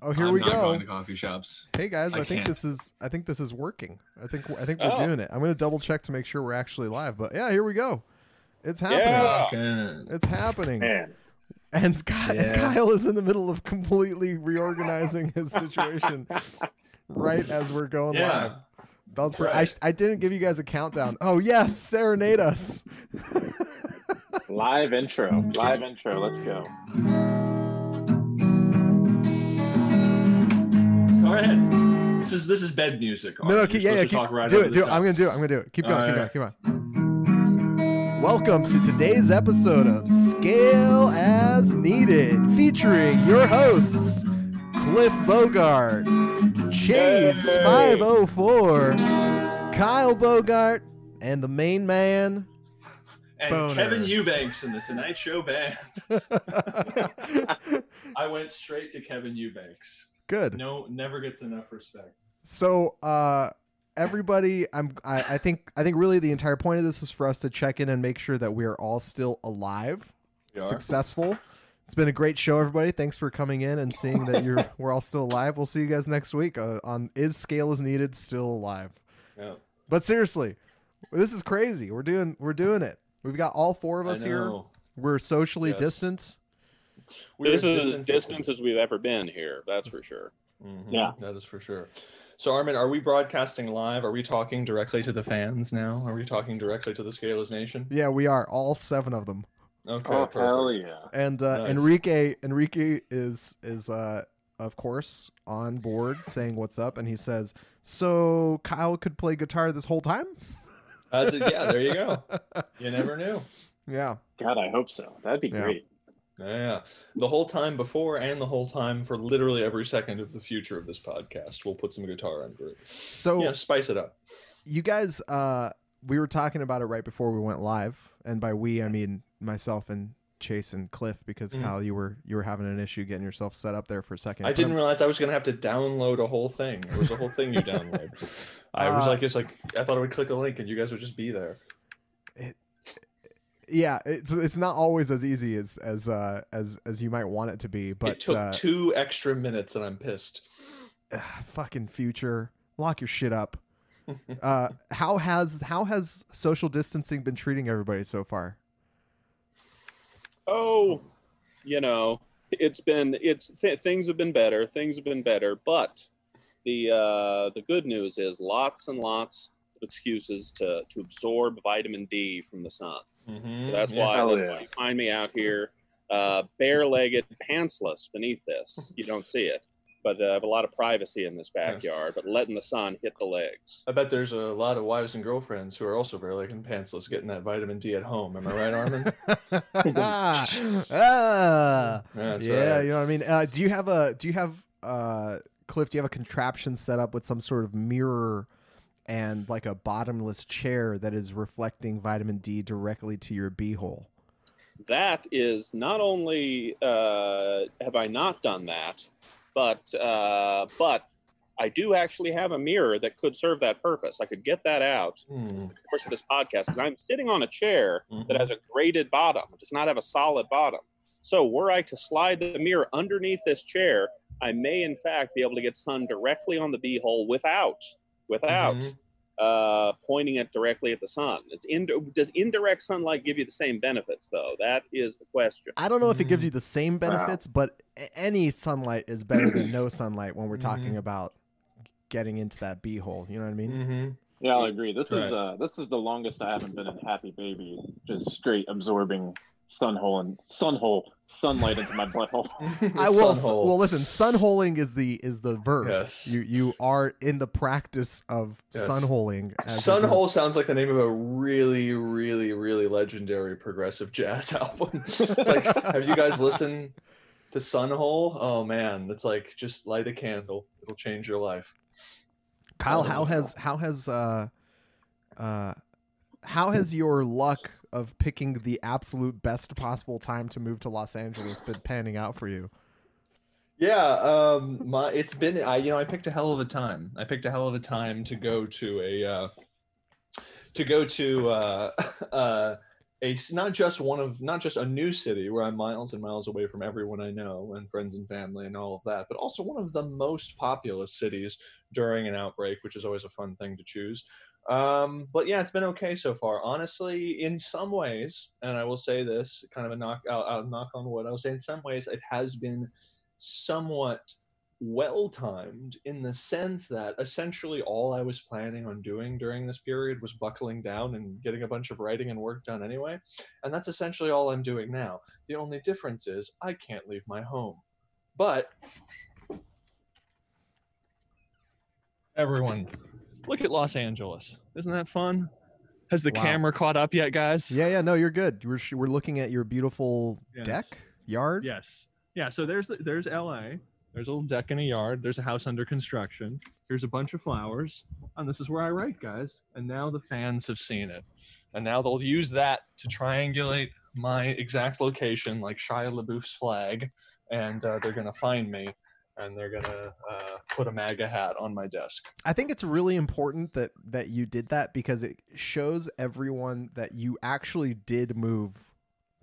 Oh, here I'm we not go. going to coffee shops. Hey guys, I, I think this is I think this is working. I think I think we're Oh. doing it. I'm gonna double check to make sure we're actually live. But yeah, here we go. It's happening. Yeah. It's happening. Man, And Kyle, Yeah. Kyle is in the middle of completely reorganizing his situation right as we're going Yeah. live. That was pretty, Right. I, I didn't give you guys a countdown. Oh yes, serenade us. live intro, live intro. Let's go. Go ahead. This is this is bed music. No, no, keep, yeah, yeah, keep, right do it, do it. I'm gonna do it. I'm gonna do it. Keep going, All keep right. going, keep on. Welcome to today's episode of Scale as Needed, featuring your hosts Cliff Bogart, Chase Yay. 504, Kyle Bogart, and the main man. And Boner. Kevin Eubanks in the Tonight Show band. I went straight to Kevin Eubanks. Good. No, never gets enough respect. So, uh, everybody, I'm. I, I think. I think really the entire point of this is for us to check in and make sure that we are all still alive, We are. successful. It's been a great show, everybody. Thanks for coming in and seeing that you're we're all still alive. We'll see you guys next week uh, on Is Scale is Needed still alive? Yeah. But seriously, this is crazy. We're doing we're doing it. We've got all four of us here. We're socially Yes. distant. We're this is as distant- distant as we've ever been here. That's for sure. Mhm, Yeah. that is for sure. So Armin, are we broadcasting live? Are we talking directly to the fans now? Are we talking directly to the Scaleless Nation? Yeah, we are all seven of them. Okay, oh perfect. hell yeah! And uh, Nice. Enrique Enrique is is uh of course on board saying what's up and he says, "So Kyle could play guitar this whole time?" That's it. Yeah, there you go. You never knew. Yeah. God, I hope so. That'd be Yeah. great. Yeah, the whole time before and the whole time for literally every second of the future of this podcast, we'll put some guitar under it. So Yeah, spice it up. you guys uh we were talking about it right before we went live and by we I mean myself and Chase and Cliff because Mhm. Kyle you were you were having an issue getting yourself set up there for a second. I didn't realize I was gonna have to download a whole thing. It was a whole thing you download. I was Uh, like, it's like I thought I would click a link and you guys would just be there. Yeah, it's it's not always as easy as as uh as as you might want it to be, but it took uh two extra minutes, and I'm pissed. fucking future lock your shit up. uh how has how has social distancing been treating everybody so far? oh you know it's been it's th- things have been better things have been better but the uh the good news is lots and lots of excuses to to absorb vitamin d from the sun Mhm, so that's yeah. why Hell that's yeah. why you find me out here uh bare-legged pantsless beneath this you don't see it but uh, I have a lot of privacy in this backyard but letting the sun hit the legs I bet there's a lot of wives and girlfriends who are also bare-legged and pantsless getting that vitamin D at home. Am I right, Armin? ah, ah. Yeah, right. you know what I mean. Uh, do you have a do you have uh Cliff? Do you have a contraption set up with some sort of mirror and like a bottomless chair that is reflecting vitamin D directly to your beehole? that is not only uh, have I not done that, but uh, but I do actually have a mirror that could serve that purpose. I could get that out in the course of this podcast because I'm sitting on a chair mhm. that has a graded bottom. It does not have a solid bottom. So were I to slide the mirror underneath this chair, I may in fact be able to get sun directly on the beehole without without Mhm. uh, pointing it directly at the sun. Is ind- does indirect sunlight give you the same benefits though? That is the question. I don't know if it gives Mm. you the same benefits, but any sunlight is better than no sunlight when we're talking Mhm. about getting into that beehole. You know what I mean? Mhm. Yeah, I'll agree. This Right. is uh this is the longest I haven't been a happy baby, just straight absorbing sun hole and sun hole sunlight into my butthole. I will. Sun hole. Well, listen. Sunholing is the is the verb. Yes. You you are in the practice of Yes. sunholing. as you're Sun Hole sounds like the name of a really, really, really legendary progressive jazz album. it's like, have you guys listened to Sun Hole? Oh man, it's like just light a candle; it'll change your life. Kyle, how wow. has how has uh uh how has your luck of picking the absolute best possible time to move to Los Angeles been panning out for you? Yeah, um, my it's been I you know I picked a hell of a time. I picked a hell of a time to go to a uh, to go to uh, uh, a not just one of not just a new city where I'm miles and miles away from everyone I know and friends and family and all of that, but also one of the most populous cities during an outbreak, which is always a fun thing to choose. Um, but yeah, it's been okay so far. Honestly, in some ways, and I will say this, kind of a knock, I'll, I'll knock on wood. I will say in some ways it has been somewhat well timed in the sense that essentially all I was planning on doing during this period was buckling down and getting a bunch of writing and work done anyway. And that's essentially all I'm doing now. The only difference is I can't leave my home. But everyone, look at Los Angeles. Isn't that fun? Has the Wow. camera caught up yet, guys? Yeah, yeah, no, you're good. We're sh- we're looking at your beautiful Yes. deck yard. Yes. Yeah. So there's there's L.A. There's a little deck in a yard. There's a house under construction. Here's a bunch of flowers, and this is where I write, guys. And now the fans have seen it, and now they'll use that to triangulate my exact location, like Shia LaBeouf's flag, and uh, they're gonna find me, and they're gonna uh, put a MAGA hat on my desk. I think it's really important that that you did that because it shows everyone that you actually did move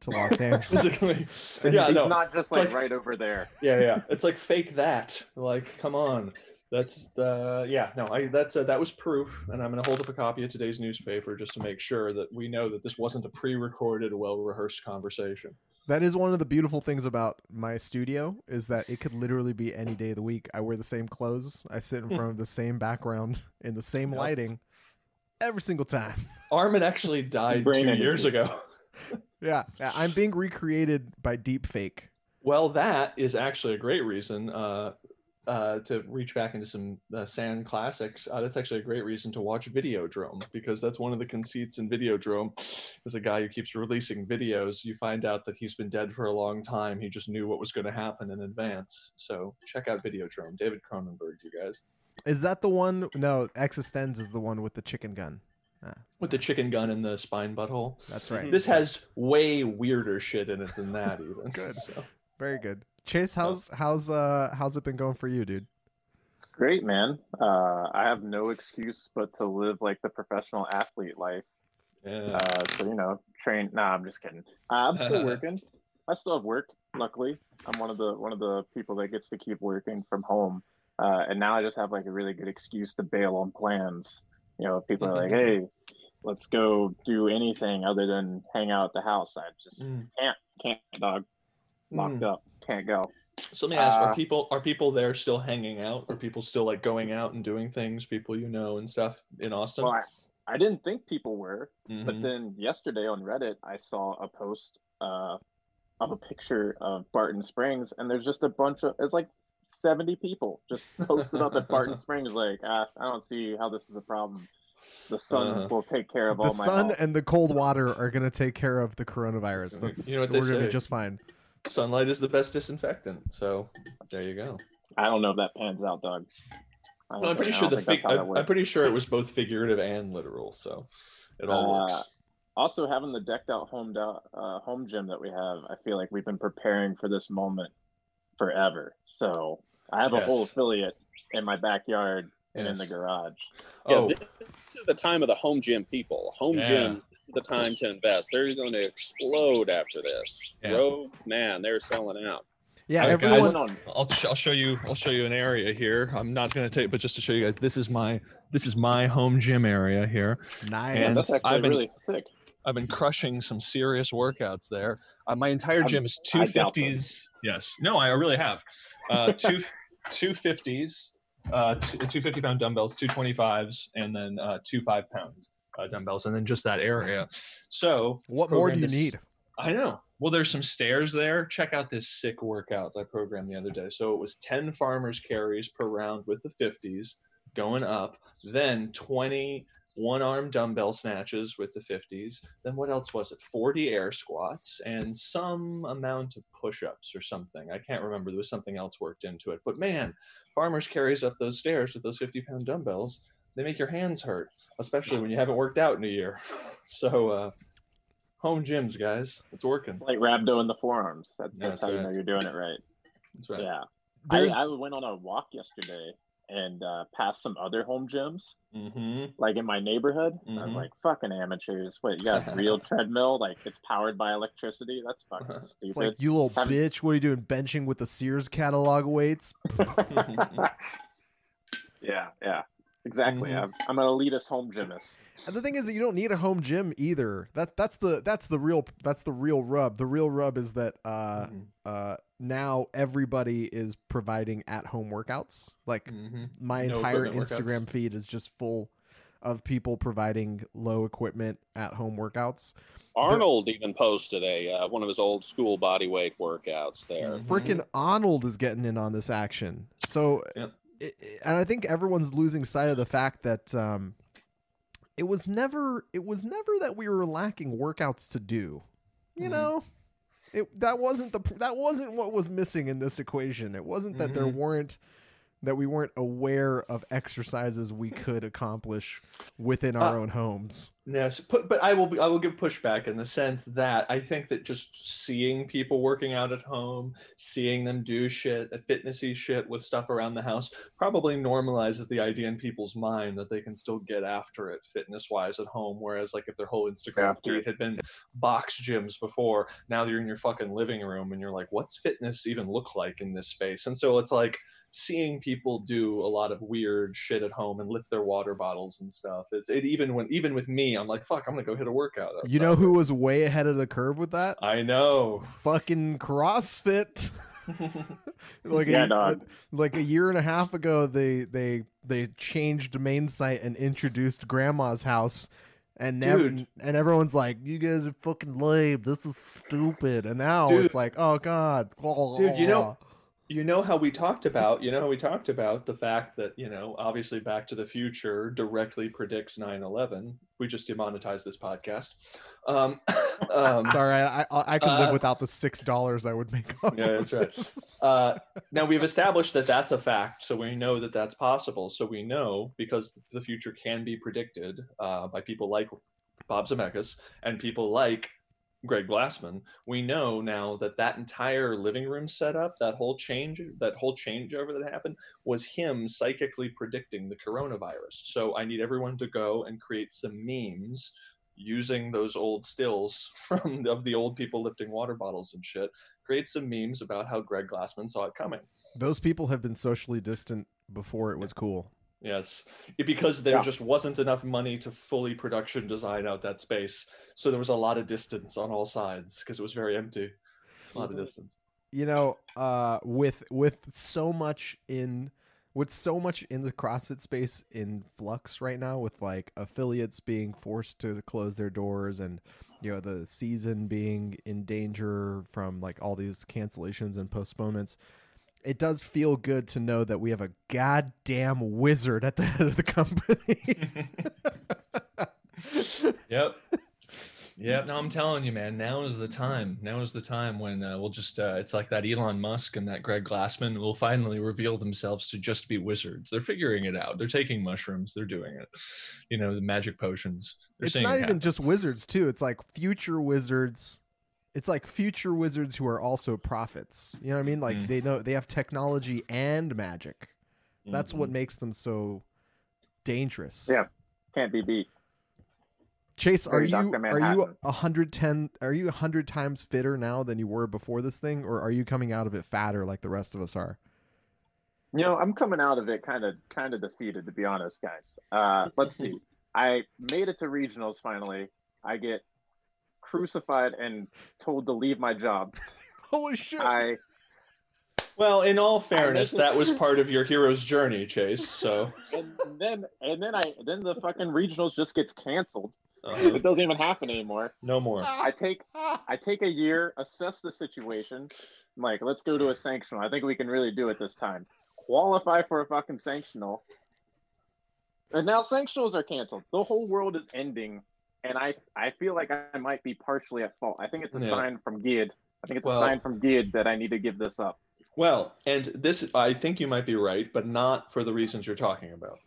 to Los Angeles. Physically. Yeah. He's No. not just like, like- right over there. yeah yeah it's like fake that like come on that's the yeah no i that's uh, that was proof and i'm going to hold up a copy of today's newspaper just to make sure that we know that this wasn't a pre-recorded well-rehearsed conversation That is one of the beautiful things about my studio is that it could literally be any day of the week. I wear the same clothes. I sit in front of the same background in the same Yep. lighting every single time. armin actually died Brain two energy. years ago Yeah, yeah, I'm being recreated by deep fake. well that is actually a great reason uh uh, to reach back into some uh, sand classics, uh, that's actually a great reason to watch Videodrome because that's one of the conceits in Videodrome. Is a guy who keeps releasing videos. You find out that he's been dead for a long time. He just knew what was going to happen in advance. So check out Videodrome, David Cronenberg, you guys. Is that the one? No, Existenz is the one with the chicken gun. With the chicken gun in the spine butthole. That's right. This has way weirder shit in it than that, even. Good. So, Very good. Chase, how's how's uh how's it been going for you, dude? It's great, man. Uh, I have no excuse but to live like the professional athlete life. yeah. Uh, so you know, train. Nah, I'm just kidding. Uh, I'm still working. I still have work. Luckily, I'm one of the one of the people that gets to keep working from home. Uh, and now I just have like a really good excuse to bail on plans. You know, if people are like, Mhm. "Hey, let's go do anything other than hang out at the house," I just Mm. can't, dog, locked Mm. up, can't go. So let me ask: Are Uh, people are people there still hanging out? Are people still like going out and doing things? People you know and stuff in Austin. Well, I, I didn't think people were, But Mhm. then yesterday on Reddit, I saw a post uh, of a picture of Barton Springs, and there's just a bunch of it's like 70 people just posted up at Barton Springs, like, ah, I don't see how this is a problem. The sun Uh-huh. will take care of The all my sun health." and the cold water are gonna take care of the coronavirus. That's You know what we're gonna be just fine. Sunlight is the best disinfectant. So there you go. I don't know if that pans out, Doug. Well, I'm pretty sure the fig- I'm, I'm pretty sure it was both figurative and literal. So it all Uh, works. Also, having the decked out home do- uh, home gym that we have, I feel like we've been preparing for this moment forever. So I have a whole affiliate in my backyard and in the Yes. garage. Yeah, Oh, this is the time of the home gym people. Home Yeah. gym is the time to invest. They're going to explode after this. Yeah. Rogue, man, they're selling out. Yeah, All right, everyone. guys. I'll sh- I'll show you I'll show you an area here. I'm not going to take, but just to show you guys, this is my this is my home gym area here. Nice. And that's actually I've been- really sick. I've been crushing some serious workouts there. Uh, my entire I'm- gym is I two doubt fifties. Yes, no, I really have uh, two two fifties, uh, two, two fifty pound dumbbells, two twenty fives, and then uh, two five pound uh, dumbbells, and then just that area. So what more do you this- need? I know. Well, there's some stairs there. Check out this sick workout that I programmed the other day. So it was 10 farmers carries per round with the 50s going up, then 20 one arm dumbbell snatches with the 50s. Then what else was it? 40 air squats and some amount of push ups or something. I can't remember. There was something else worked into it. But man, farmers carries up those stairs with those 50 pound dumbbells. They make your hands hurt, especially when you haven't worked out in a year. So, uh, home gyms, guys. It's working. Like rhabdo in the forearms. That's, Yeah, that's that's how you know you're doing it right. That's right. Yeah. I, I went on a walk yesterday and uh, past some other home gyms, Mm-hmm. like in my neighborhood. I was Mhm. like, "Fucking amateurs! Wait, you got a real treadmill? Like it's powered by electricity? That's fucking It's stupid." like you little Have- bitch. What are you doing? Benching with the Sears catalog weights? yeah, yeah, exactly. Mhm. I'm, I'm an elitist home gymist. And the thing is that you don't need a home gym either. That that's the that's the real that's the real rub. The real rub is that uh Mhm. uh now everybody is providing at home workouts. Like Mhm. my No entire equipment workouts. Instagram feed is just full of people providing low equipment at home workouts. Arnold even posted a uh, one of his old school bodyweight workouts there. Freaking Arnold is getting in on this action. So, Yep. And I think everyone's losing sight of the fact that um, it was never it was never that we were lacking workouts to do. You Mhm. know, it that wasn't the that wasn't what was missing in this equation. It wasn't that there Mhm. weren't that we weren't aware of exercises we could accomplish within our Uh, own homes. Yes, but but I will be, I will give pushback in the sense that I think that just seeing people working out at home, seeing them do shit, fitnessy shit with stuff around the house, probably normalizes the idea in people's mind that they can still get after it fitness wise at home. Whereas like if their whole Instagram After feed had been box gyms before, now you're in your fucking living room and you're like, what's fitness even look like in this space? And so it's like seeing people do a lot of weird shit at home and lift their water bottles and stuff. It's it even when even with me, I'm like, fuck, I'm gonna go hit a workout. You know who was way ahead of the curve with that? I know. Fucking CrossFit. like Yeah, a, dog. like a year and a half ago they they they changed main site and introduced grandma's house and never Dude. and everyone's like you guys are fucking lame this is stupid and now Dude. it's like oh god Dude, you know- you know how we talked about you know how we talked about the fact that you know obviously back to the future directly predicts 9-11 we just demonetized this podcast um, um sorry i i, I could live Uh, without the six dollars i would make Yeah, that's right. uh, now we've established that that's a fact, so we know that that's possible. So we know because the future can be predicted uh, by people like Bob Zemeckis and people like Greg Glassman. We know now that that entire living room setup, that whole change, that whole changeover that happened, was him psychically predicting the coronavirus. So I need everyone to go and create some memes using those old stills from of the old people lifting water bottles and shit create some memes about how Greg Glassman saw it coming. those people have been socially distant before it was cool Yes, It- because there Yeah. just wasn't enough money to fully production design out that space, so there was a lot of distance on all sides because it was very empty. A lot of distance. you know uh with with so much in with so much in the CrossFit space in flux right now, with like affiliates being forced to close their doors and you know the season being in danger from like all these cancellations and postponements, it does feel good to know that we have a goddamn wizard at the head of the company. Yep. Yep. No, I'm telling you, man. Now is the time. Now is the time when uh, we'll just. Uh, it's like that Elon Musk and that Greg Glassman will finally reveal themselves to just be wizards. They're figuring it out. They're taking mushrooms. They're doing it. You know, the magic potions. They're it's not it even just wizards too it's like future wizards it's like future wizards who are also prophets you know what i mean like Mm. they know they have technology and magic that's what Mhm. makes them so dangerous Yeah. Can't be beat. chase are you are you Manhattan. 110 are you 100 times fitter now than you were before this thing or are you coming out of it fatter like the rest of us are You know, I'm coming out of it kind of kind of defeated to be honest, guys. Uh, let's see. I made it to regionals finally. I get crucified and told to leave my job. holy shit I Well, in all fairness, that was part of your hero's journey, Chase. So and then and then I then the fucking regionals just gets canceled. uh, It doesn't even happen anymore. no more. I take I take a year, assess the situation. I'm like, let's go to a sanctional. I think we can really do it this time. Qualify for a fucking sanctional. And now sanctionals are canceled. The whole world is ending. And I, I feel like I might be partially at fault. I think it's a Yeah. sign from Gid. I think it's Well- a sign from Gid that I need to give this up. Well, and this, I think you might be right, but not for the reasons you're talking about.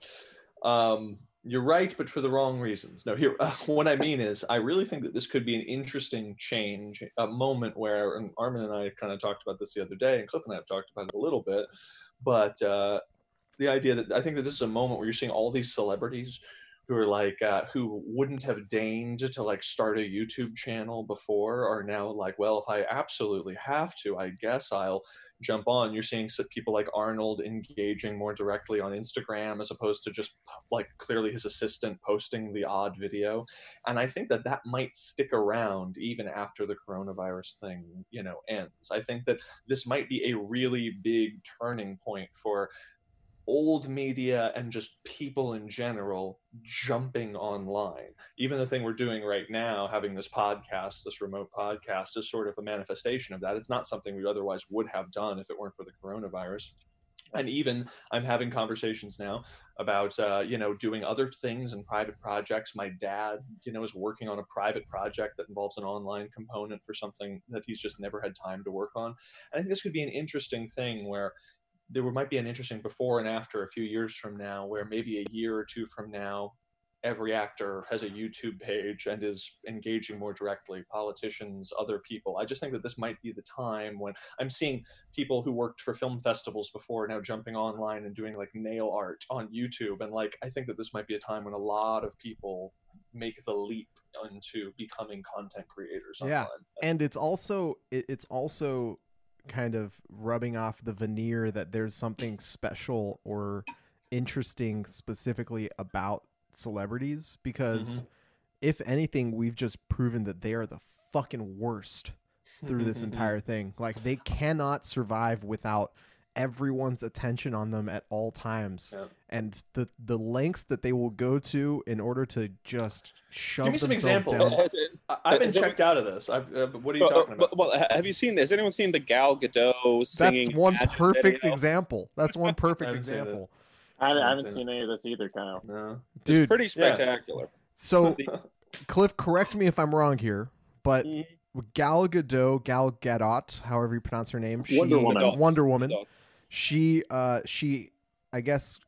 Um, you're right, but for the wrong reasons. No, here, uh, what I mean is, I really think that this could be an interesting change, a moment where, and Armin and I kind of talked about this the other day, and Cliff and I have talked about it a little bit, but uh, the idea that I think that this is a moment where you're seeing all these celebrities who are like uh, who wouldn't have deigned to like start a YouTube channel before are now like, well, if I absolutely have to, I guess I'll jump on. You're seeing some people like Arnold engaging more directly on Instagram as opposed to just like clearly his assistant posting the odd video, and I think that that might stick around even after the coronavirus thing, you know, ends. I think that this might be a really big turning point for old media and just people in general jumping online. Even the thing we're doing right now, having this podcast, this remote podcast, is sort of a manifestation of that. It's not something we otherwise would have done if it weren't for the coronavirus. And even I'm having conversations now about, uh, you know, doing other things and private projects. My dad, you know, is working on a private project that involves an online component for something that he's just never had time to work on. I think this could be an interesting thing where there might be an interesting before and after a few years from now where maybe a year or two from now every actor has a youtube page and is engaging more directly politicians other people i just think that this might be the time when i'm seeing people who worked for film festivals before now jumping online and doing like nail art on youtube and like i think that this might be a time when a lot of people make the leap into becoming content creators Yeah. and it's also it's also kind of rubbing off the veneer that there's something special or interesting specifically about celebrities because mm-hmm. if anything we've just proven that they are the fucking worst through this mm-hmm. entire thing like they cannot survive without everyone's attention on them at all times Yeah. and the the lengths that they will go to in order to just shove me some themselves examples. down I've been checked out of this. I've, uh, what are you Well, talking about? well, well, have you seen this? Has anyone seen the Gal Gadot singing? That's one Imagine perfect video? example. That's one perfect haven't seen it. example. I, I haven't haven't seen seen any of this either, Kyle. no. Dude, It's pretty Yeah. spectacular. so Cliff, correct me if I'm wrong here, but Mhm. Gal Gadot, Gal Gadot, however you pronounce her name, she, Wonder Woman. Wonder Woman. She, uh, she, I guess,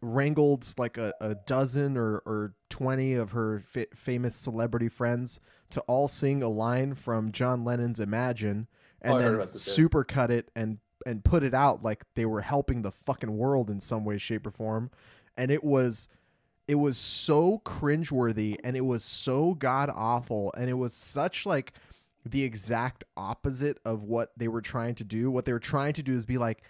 wrangled like a, a dozen or, or 20 of her fa- famous celebrity friends to all sing a line from John Lennon's Imagine and Oh, then about this, super cut it and and put it out like they were helping the fucking world in some way shape or form. And it was it was so cringeworthy and it was so god awful and it was such like the exact opposite of what they were trying to do. What they were trying to do is be like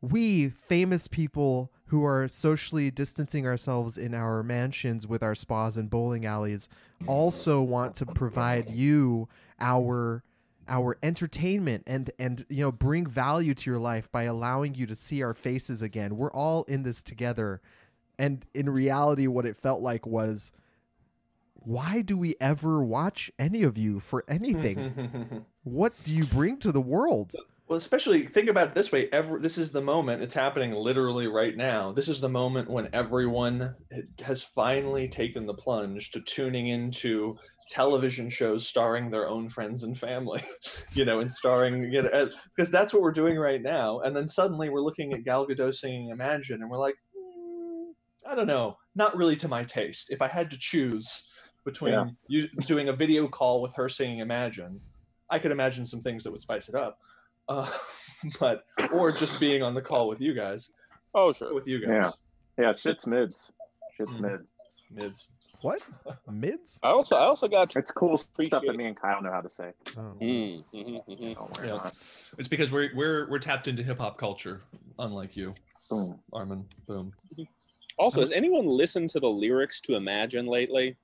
we famous people who are socially distancing ourselves in our mansions with our spas and bowling alleys also want to provide you our our entertainment and and you know bring value to your life by allowing you to see our faces again. We're all in this together. And in reality what it felt like was why do we ever watch any of you for anything? What do you bring to the world Well, especially think about it this way. Every, this is the moment. It's happening literally right now. This is the moment when everyone has finally taken the plunge to tuning into television shows starring their own friends and family, you know, and starring, you know, because that's what we're doing right now. And then suddenly we're looking at Gal Gadot singing Imagine, and we're like, "Hmm, I don't know, not really to my taste. If I had to choose between Yeah. you doing a video call with her singing Imagine, I could imagine some things that would spice it up. Uh, but or just being on the call with you guys, Oh, sure. with you guys, Yeah, yeah. shit's mids. Shit's Mhm. mids. mids. what mids I also, I also got. It's cool stuff that me and Kyle know how to say. oh. Mm, mhm, mhm. Oh, why Yeah. It's because we're we're we're tapped into hip hop culture, unlike you, Boom. Armin. Boom. Also, has anyone listened to the lyrics to Imagine lately?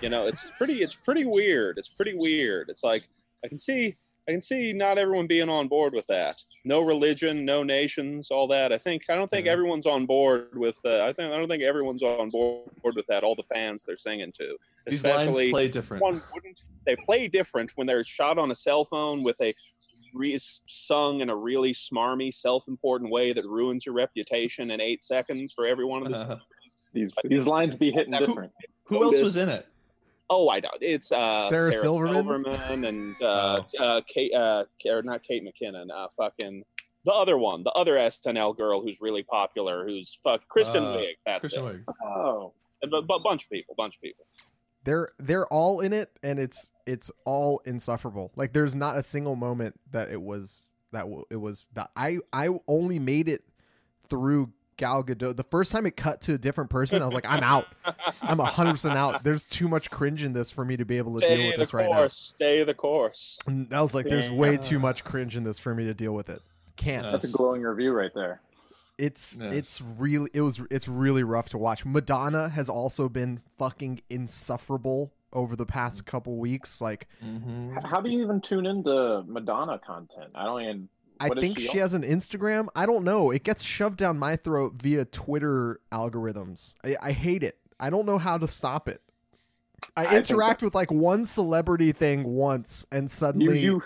You know, it's pretty. It's pretty weird. It's pretty weird. It's like I can see. I can see not everyone being on board with that. No religion, no nations, all that. I think I don't think Yeah. everyone's on board with. Uh, I think I don't think everyone's on board with that. All the fans they're singing to, These lines play different. one wouldn't. They play different when they're shot on a cell phone with a re- sung in a really smarmy, self-important way that ruins your reputation in eight seconds for every one of the Uh-huh. These these lines be hitting Now, different. Who else was in it? Oh, I know. It's uh, Sarah Sarah, Silverman? Silverman? and uh, uh, Kate, uh, or not Kate McKinnon. Uh, fucking the other one, the other SNL girl who's really popular, who's fuck Kristen Uh, Wiig. That's Kristen it. Wiig. Oh, A bu- bu- bunch of people, bunch of people. they're they're all in it and it's it's all insufferable like there's not a single moment that it was that w- it was i i only made it through Gal Gadot. The first time it cut to a different person, I was like, I'm out. I'm hundred percent out. There's too much cringe in this for me to be able to deal with this course. right now. Stay the course. And I was like, there's Yeah. way too much cringe in this for me to deal with it. Can't. That's a glowing review right there. It's Yes. it's really it was it's really rough to watch. Madonna has also been fucking insufferable over the past couple weeks. Like Mhm. How do you even tune into Madonna content? I don't even. I What is think she she has an Instagram. I don't know. It gets shoved down my throat via Twitter algorithms. I, I hate it. I don't know how to stop it. I, I think interact with like one celebrity thing once, and You suddenly you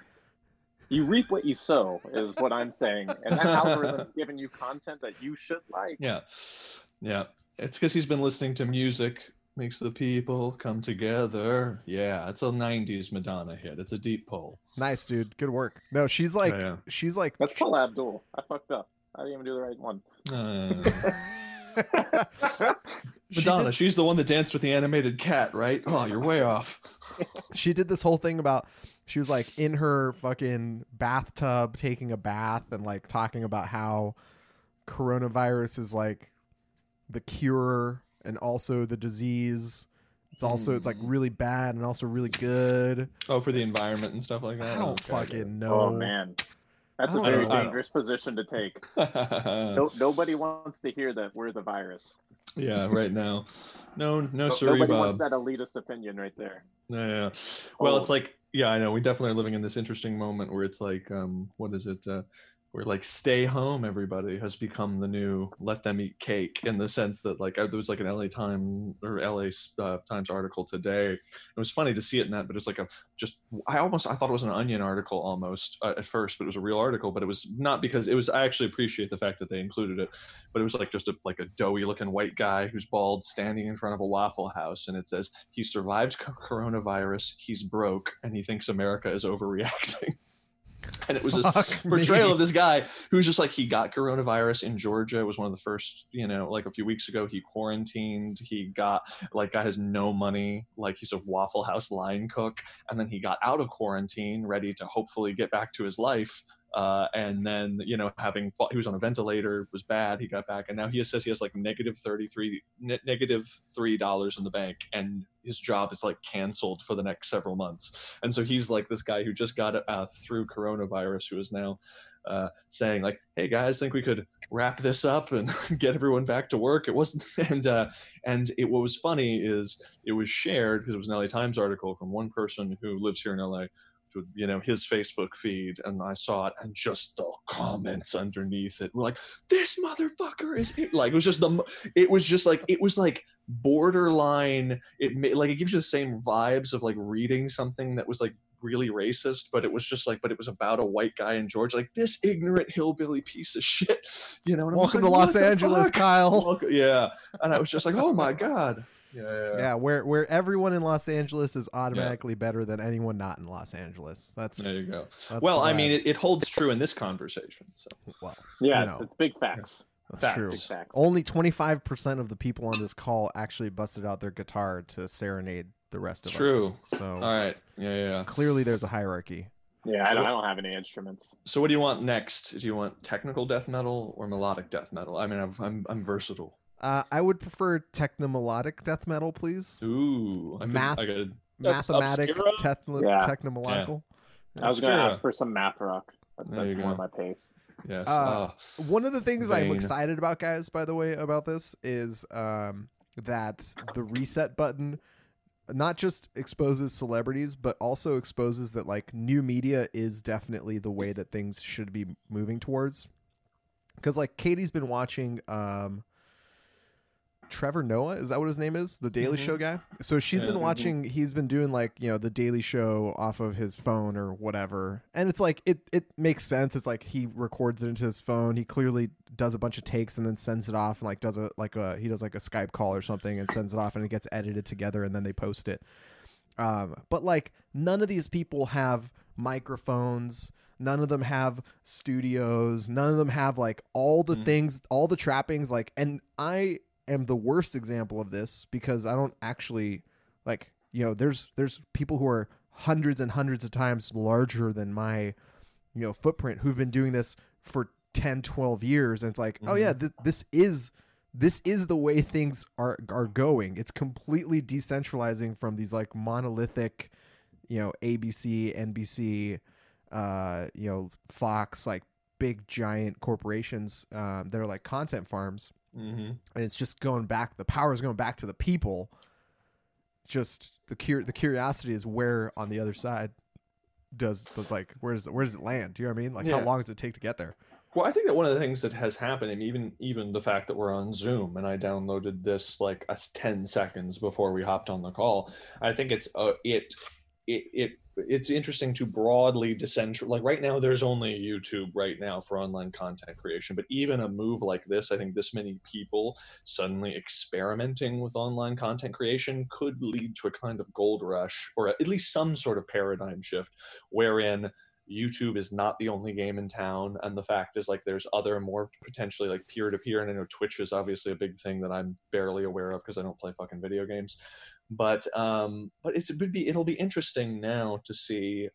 you reap what you sow is what I'm saying, and that algorithm's giving you content that you should like. Yeah, yeah. It's because he's been listening to music makes the people come together. Yeah, it's a '90s Madonna hit. It's a deep pull. nice, dude. Good work. No, she's like yeah. she's like That's Paula Abdul. I fucked up. I didn't even do the right one. Uh, She Madonna, did- she's the one that danced with the animated cat, right? Oh, you're way off. she did this whole thing about she was like in her fucking bathtub taking a bath and like talking about how coronavirus is like the cure and also the disease it's also it's like Mm. really bad and also really good Oh, for the environment and stuff like that. i don't Okay. fucking know Oh man, that's I a don't very know. dangerous position to take. No, nobody wants to hear that we're the virus. yeah, right now. No, no, No- sorry, nobody Bob. wants that elitist opinion right there. Yeah, yeah. Well, Oh. it's like, yeah, I know. We definitely are living in this interesting moment where it's like, um, what is it? Uh, where like stay home, everybody has become the new let them eat cake in the sense that like there was like an LA Time or LA uh, Times article today. It was funny to see it in that, but it's like a just I almost I thought it was an Onion article almost uh, at first, but it was a real article. But it was not because it was. I actually appreciate the fact that they included it, but it was like just a like a doughy looking white guy who's bald standing in front of a Waffle House, and it says he survived coronavirus, he's broke, and he thinks America is overreacting. And it was this Fuck portrayal me. of this guy who's just like he got coronavirus in Georgia. It was one of the first, you know, like a few weeks ago. He quarantined. He got like guy has no money. Like he's a Waffle House line cook, and then he got out of quarantine, ready to hopefully get back to his life. Uh, and then you know having fought, he was on a ventilator was bad he got back and now he says he has like negative 33 negative three dollars in the bank and his job is like canceled for the next several months. And so he's like this guy who just got uh, through coronavirus who is now uh, saying like hey guys think we could wrap this up and get everyone back to work? It wasn't and uh, and it what was funny is it was shared because it was an la times article from one person who lives here in la to you know his Facebook feed, and I saw it, and just the comments underneath it were like, "This motherfucker is it." like it was just the it was just like it was like borderline. It made like it gives you the same vibes of like reading something that was like really racist, but it was just like, but it was about a white guy in Georgia, like this ignorant hillbilly piece of shit, you know. Welcome like, to los angeles fuck?" kyle Welcome- yeah, and I was just like, oh my god. Yeah, yeah, yeah where where everyone in los angeles is automatically better than anyone not in los angeles that's, There you go. well, I mean, it, it holds true in this conversation. So. well Yeah, You it's, know. it's big facts. that's Facts. true facts. Only 25% of the people on this call actually busted out their guitar to serenade the rest of True. us. True. So All right. Yeah, yeah, yeah. clearly there's a hierarchy. Yeah, I don't, I don't have any instruments. So, what do you want next? Do you want technical death metal or melodic death metal? I mean, I'm I'm, I'm versatile. Uh, I would prefer technomelodic death metal, please. Ooh, I could, Math. I could. That's Mathematic, techno- Yeah. technomelodical. I was going to ask for some math rock. That's, that's more go. my pace. Yes. Uh, ah, One of the things I'm excited about, guys, by the way, about this is um, that the reset button not just exposes celebrities, but also exposes that like new media is definitely the way that things should be moving towards. Because like Katie's been watching um, Trevor Noah, is that what his name is? The Daily Mhm. Show guy. So she's Yeah. been Mhm. watching. He's been doing like you know the Daily Show off of his phone or whatever, and it's like it it makes sense. It's like he records it into his phone. He clearly does a bunch of takes and then sends it off and like does a like a he does like a Skype call or something and sends it off and it gets edited together and then they post it. Um, but like none of these people have microphones. None of them have studios. None of them have like all the Mhm. things, all the trappings. Like, and I am the worst example of this because I don't actually like, you know, there's there's people who are hundreds and hundreds of times larger than my, you know, footprint who've been doing this for 10 12 years. And it's like oh Mhm. yeah th- this is this is the way things are are going. It's completely decentralizing from these like monolithic you know abc nbc uh you know fox like big giant corporations um that are like content farms Mm-hmm. and it's just going back the power is going back to the people it's just the cur- the curiosity is where on the other side does does like where does where does it land do you know what i mean like how long does it take to get there Well, I think that one of the things that has happened, and even even the fact that we're on Zoom, and I downloaded this like us ten seconds before we hopped on the call. I think it's uh, it it it it's interesting to broadly decentral. Like right now, there's only YouTube right now for online content creation, but even a move like this, I think this many people suddenly experimenting with online content creation could lead to a kind of gold rush, or at least some sort of paradigm shift, wherein YouTube is not the only game in town, and the fact is like there's other more potentially like peer to peer, and I know Twitch is obviously a big thing that I'm barely aware of because I don't play fucking video games, but um, but it's it would be it'll be interesting now to see.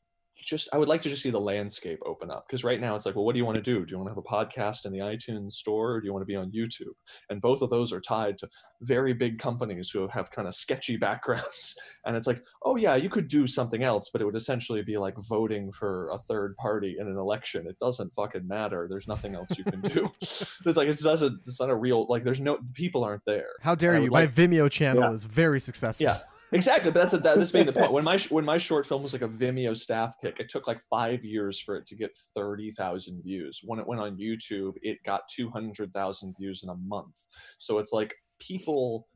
Just I would like to just see the landscape open up because right now it's like, well, what do you want to do? Do you want to have a podcast in the iTunes store, or do you want to be on YouTube? And both of those are tied to very big companies who have kind of sketchy backgrounds. And it's like, oh yeah, you could do something else, but it would essentially be like voting for a third party in an election. It doesn't fucking matter. There's nothing else you can do. it's like it doesn't. It's not a real like. There's no people aren't there. how dare you would my vimeo channel Yeah. is very successful Yeah, exactly. But that's a, that, that's being the point. When my when my short film was like a Vimeo staff pick, it took like five years for it to get thirty thousand views. When it went on YouTube, it got two hundred thousand views in a month. So it's like people,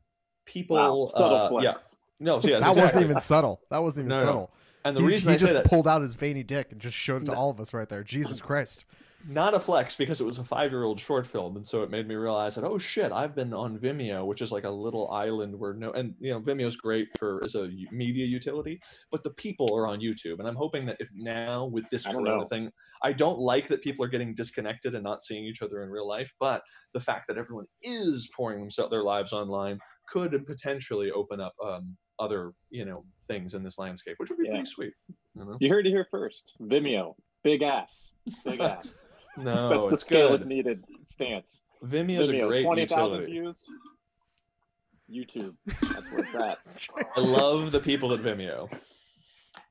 people, Wow, subtle uh, yeah, no, so yeah, that exactly. wasn't even subtle that wasn't even No, no. subtle And the he, reason he I just that, pulled out his veiny dick and just showed it to No. all of us right there jesus christ not a flex because it was a five-year-old short film, and so it made me realize that oh shit, I've been on Vimeo, which is like a little island where no, and you know Vimeo's great for as a media utility, but the people are on YouTube, and I'm hoping that if now with this Corona know. thing, I don't like that people are getting disconnected and not seeing each other in real life, but the fact that everyone is pouring themselves their lives online could potentially open up um, other you know things in this landscape, which would be Yeah. pretty sweet. You know? You heard it here first. Vimeo, big ass, big ass. No, That's the it's scale good. is needed stance. Vimeo's a Vimeo, great twenty thousand utility. views. YouTube, that's where it's at. I love the people at Vimeo,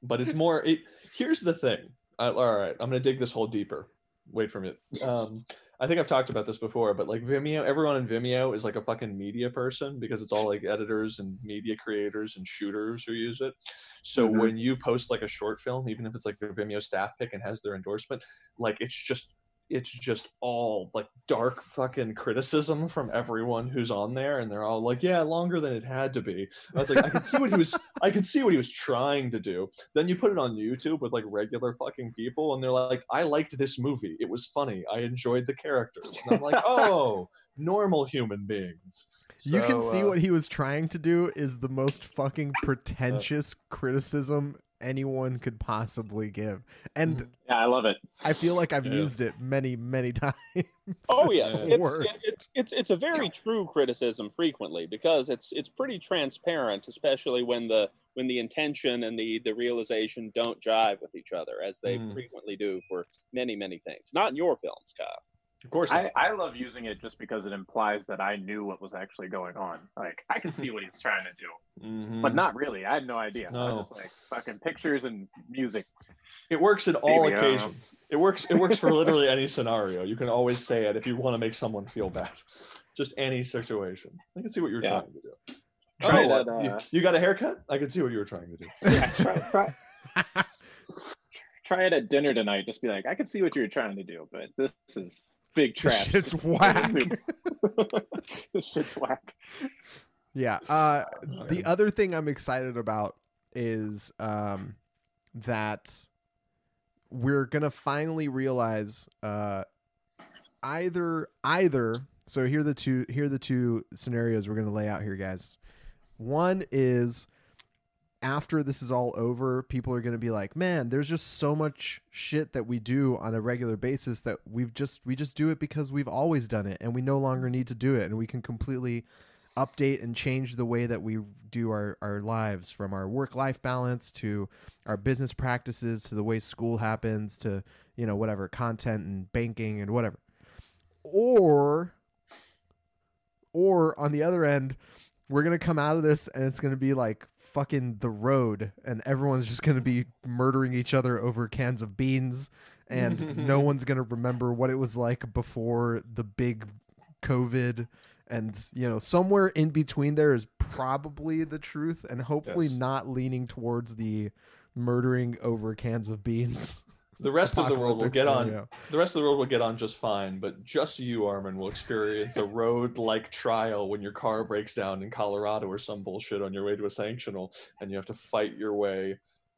but it's more. It, here's the thing. I, all right, I'm gonna dig this hole deeper. Wait for me. Um, I think I've talked about this before, but like Vimeo, everyone in Vimeo is like a fucking media person because it's all like editors and media creators and shooters who use it. So Mhm. when you post like a short film, even if it's like a Vimeo staff pick and has their endorsement, like it's just it's just all like dark fucking criticism from everyone who's on there and they're all like yeah longer than it had to be. I was like i could see what he was i could see what he was trying to do. Then you put it on youtube with like regular fucking people and they're like i liked this movie. It was funny. I enjoyed the characters. And i'm like oh normal human beings. You can see uh, what he was trying to do is the most fucking pretentious criticism anyone could possibly give and Mhm. Yeah, I love it. i feel like i've Yeah. used it many many times Oh yes, the it's, it, worst. it, it's it's a very true criticism frequently because it's it's pretty transparent, especially when the when the intention and the the realization don't jive with each other, as they Mm. frequently do for many many things. Not in your films, Kyle. Of course I. I love using it just because it implies that I knew what was actually going on. Like I can see what he's trying to do, Mhm. but not really. I had no idea. I No. was just like fucking pictures and music. It works in all Maybe, I don't know. occasions. It works. It works for literally any scenario. You can always say it if you want to make someone feel bad. Just any situation. I can see what you're Yeah. trying to do. Try oh, that, you, uh, you got a haircut? I can see what you were trying to do. Yeah, try, try, try it at dinner tonight. Just be like, I can see what you were trying to do, but this is big trash. shit's whack. this shit's whack. Yeah. Uh, the other thing I'm excited about is um, that we're gonna finally realize uh, either either. So here are the two here are the two scenarios we're gonna lay out here, guys. One is after this is all over, people are gonna be like, "Man, there's just so much shit that we do on a regular basis that we've just we just do it because we've always done it, and we no longer need to do it, and we can completely." update and change the way that we do our, our lives from our work life balance to our business practices to the way school happens to you know whatever content and banking and whatever or or on the other end, we're gonna come out of this and it's gonna be like fucking the road, and everyone's just gonna be murdering each other over cans of beans, and no one's gonna remember what it was like before the big COVID. And you know, somewhere in between there is probably the truth, and hopefully Yes. not leaning towards the murdering over cans of beans. The rest of the world will get on. scenario. The rest of the world will get on just fine, but just you, Armin, will experience a road-like trial when your car breaks down in Colorado or some bullshit on your way to a sanctional, and you have to fight your way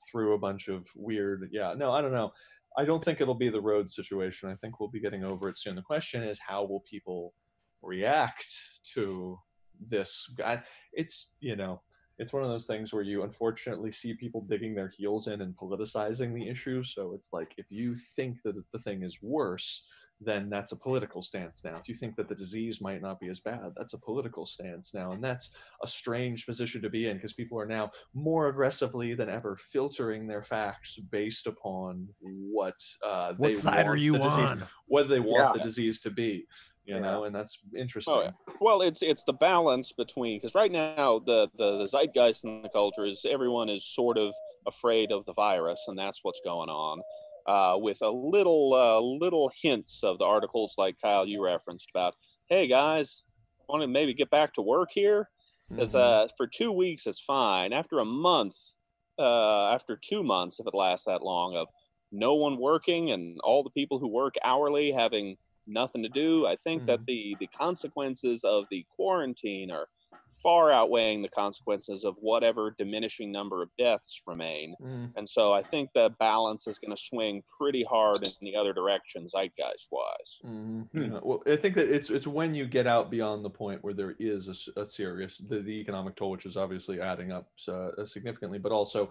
through a bunch of weird. Yeah, no, I don't know. I don't think it'll be the road situation. I think we'll be getting over it soon. The question is, how will people react to this? I- It's you know, it's one of those things where you unfortunately see people digging their heels in and politicizing the issue. So it's like if you think that the thing is worse, then that's a political stance now. If you think that the disease might not be as bad, that's a political stance now. And that's a strange position to be in because people are now more aggressively than ever filtering their facts based upon what uh, What they side are want you the disease, on? whether they want Yeah. the disease to be. You Yeah. know, and that's interesting. Oh, yeah. Well, it's it's the balance between because right now the, the the zeitgeist in the culture is everyone is sort of afraid of the virus, and that's what's going on. Uh, with a little uh, little hints of the articles like Kyle you referenced about, hey guys, want to maybe get back to work here? Because Mhm. uh, for two weeks it's fine. After a month, uh, after two months, if it lasts that long, of no one working and all the people who work hourly having nothing to do, I think that mm-hmm. the the consequences of the quarantine are far outweighing the consequences of whatever diminishing number of deaths remain. Mm. And so I think the balance is going to swing pretty hard in the other direction, zeitgeist wise. Mhm. Hmm. Well, I think that it's it's when you get out beyond the point where there is a serious the, the economic toll, which is obviously adding up uh, significantly, but also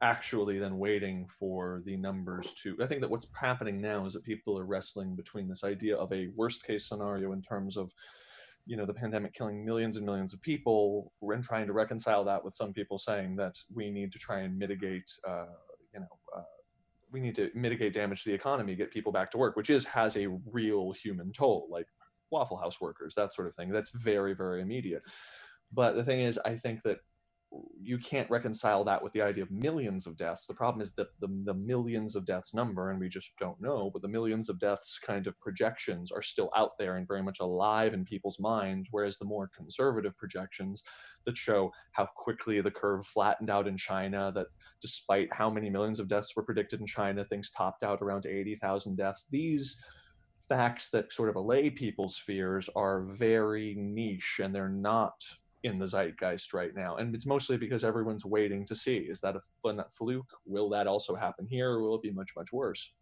actually then waiting for the numbers to. I think that what's happening now is that people are wrestling between this idea of a worst case scenario in terms of you know the pandemic killing millions and millions of people and trying to reconcile that with some people saying that we need to try and mitigate uh, you know uh, we need to mitigate damage to the economy, get people back to work, which is has a real human toll, like Waffle House workers, that sort of thing. That's very, very immediate. But the thing is, I think that you can't reconcile that with the idea of millions of deaths. The problem is that the, the millions of deaths number, and we just don't know, but the millions of deaths kind of projections are still out there and very much alive in people's mind, whereas the more conservative projections that show how quickly the curve flattened out in China, that despite how many millions of deaths were predicted in China, things topped out around 80,000 deaths. These facts that sort of allay people's fears are very niche and they're not in the zeitgeist right now. And it's mostly because everyone's waiting to see is that a fl- fluke? Will that also happen here or will it be much, much worse?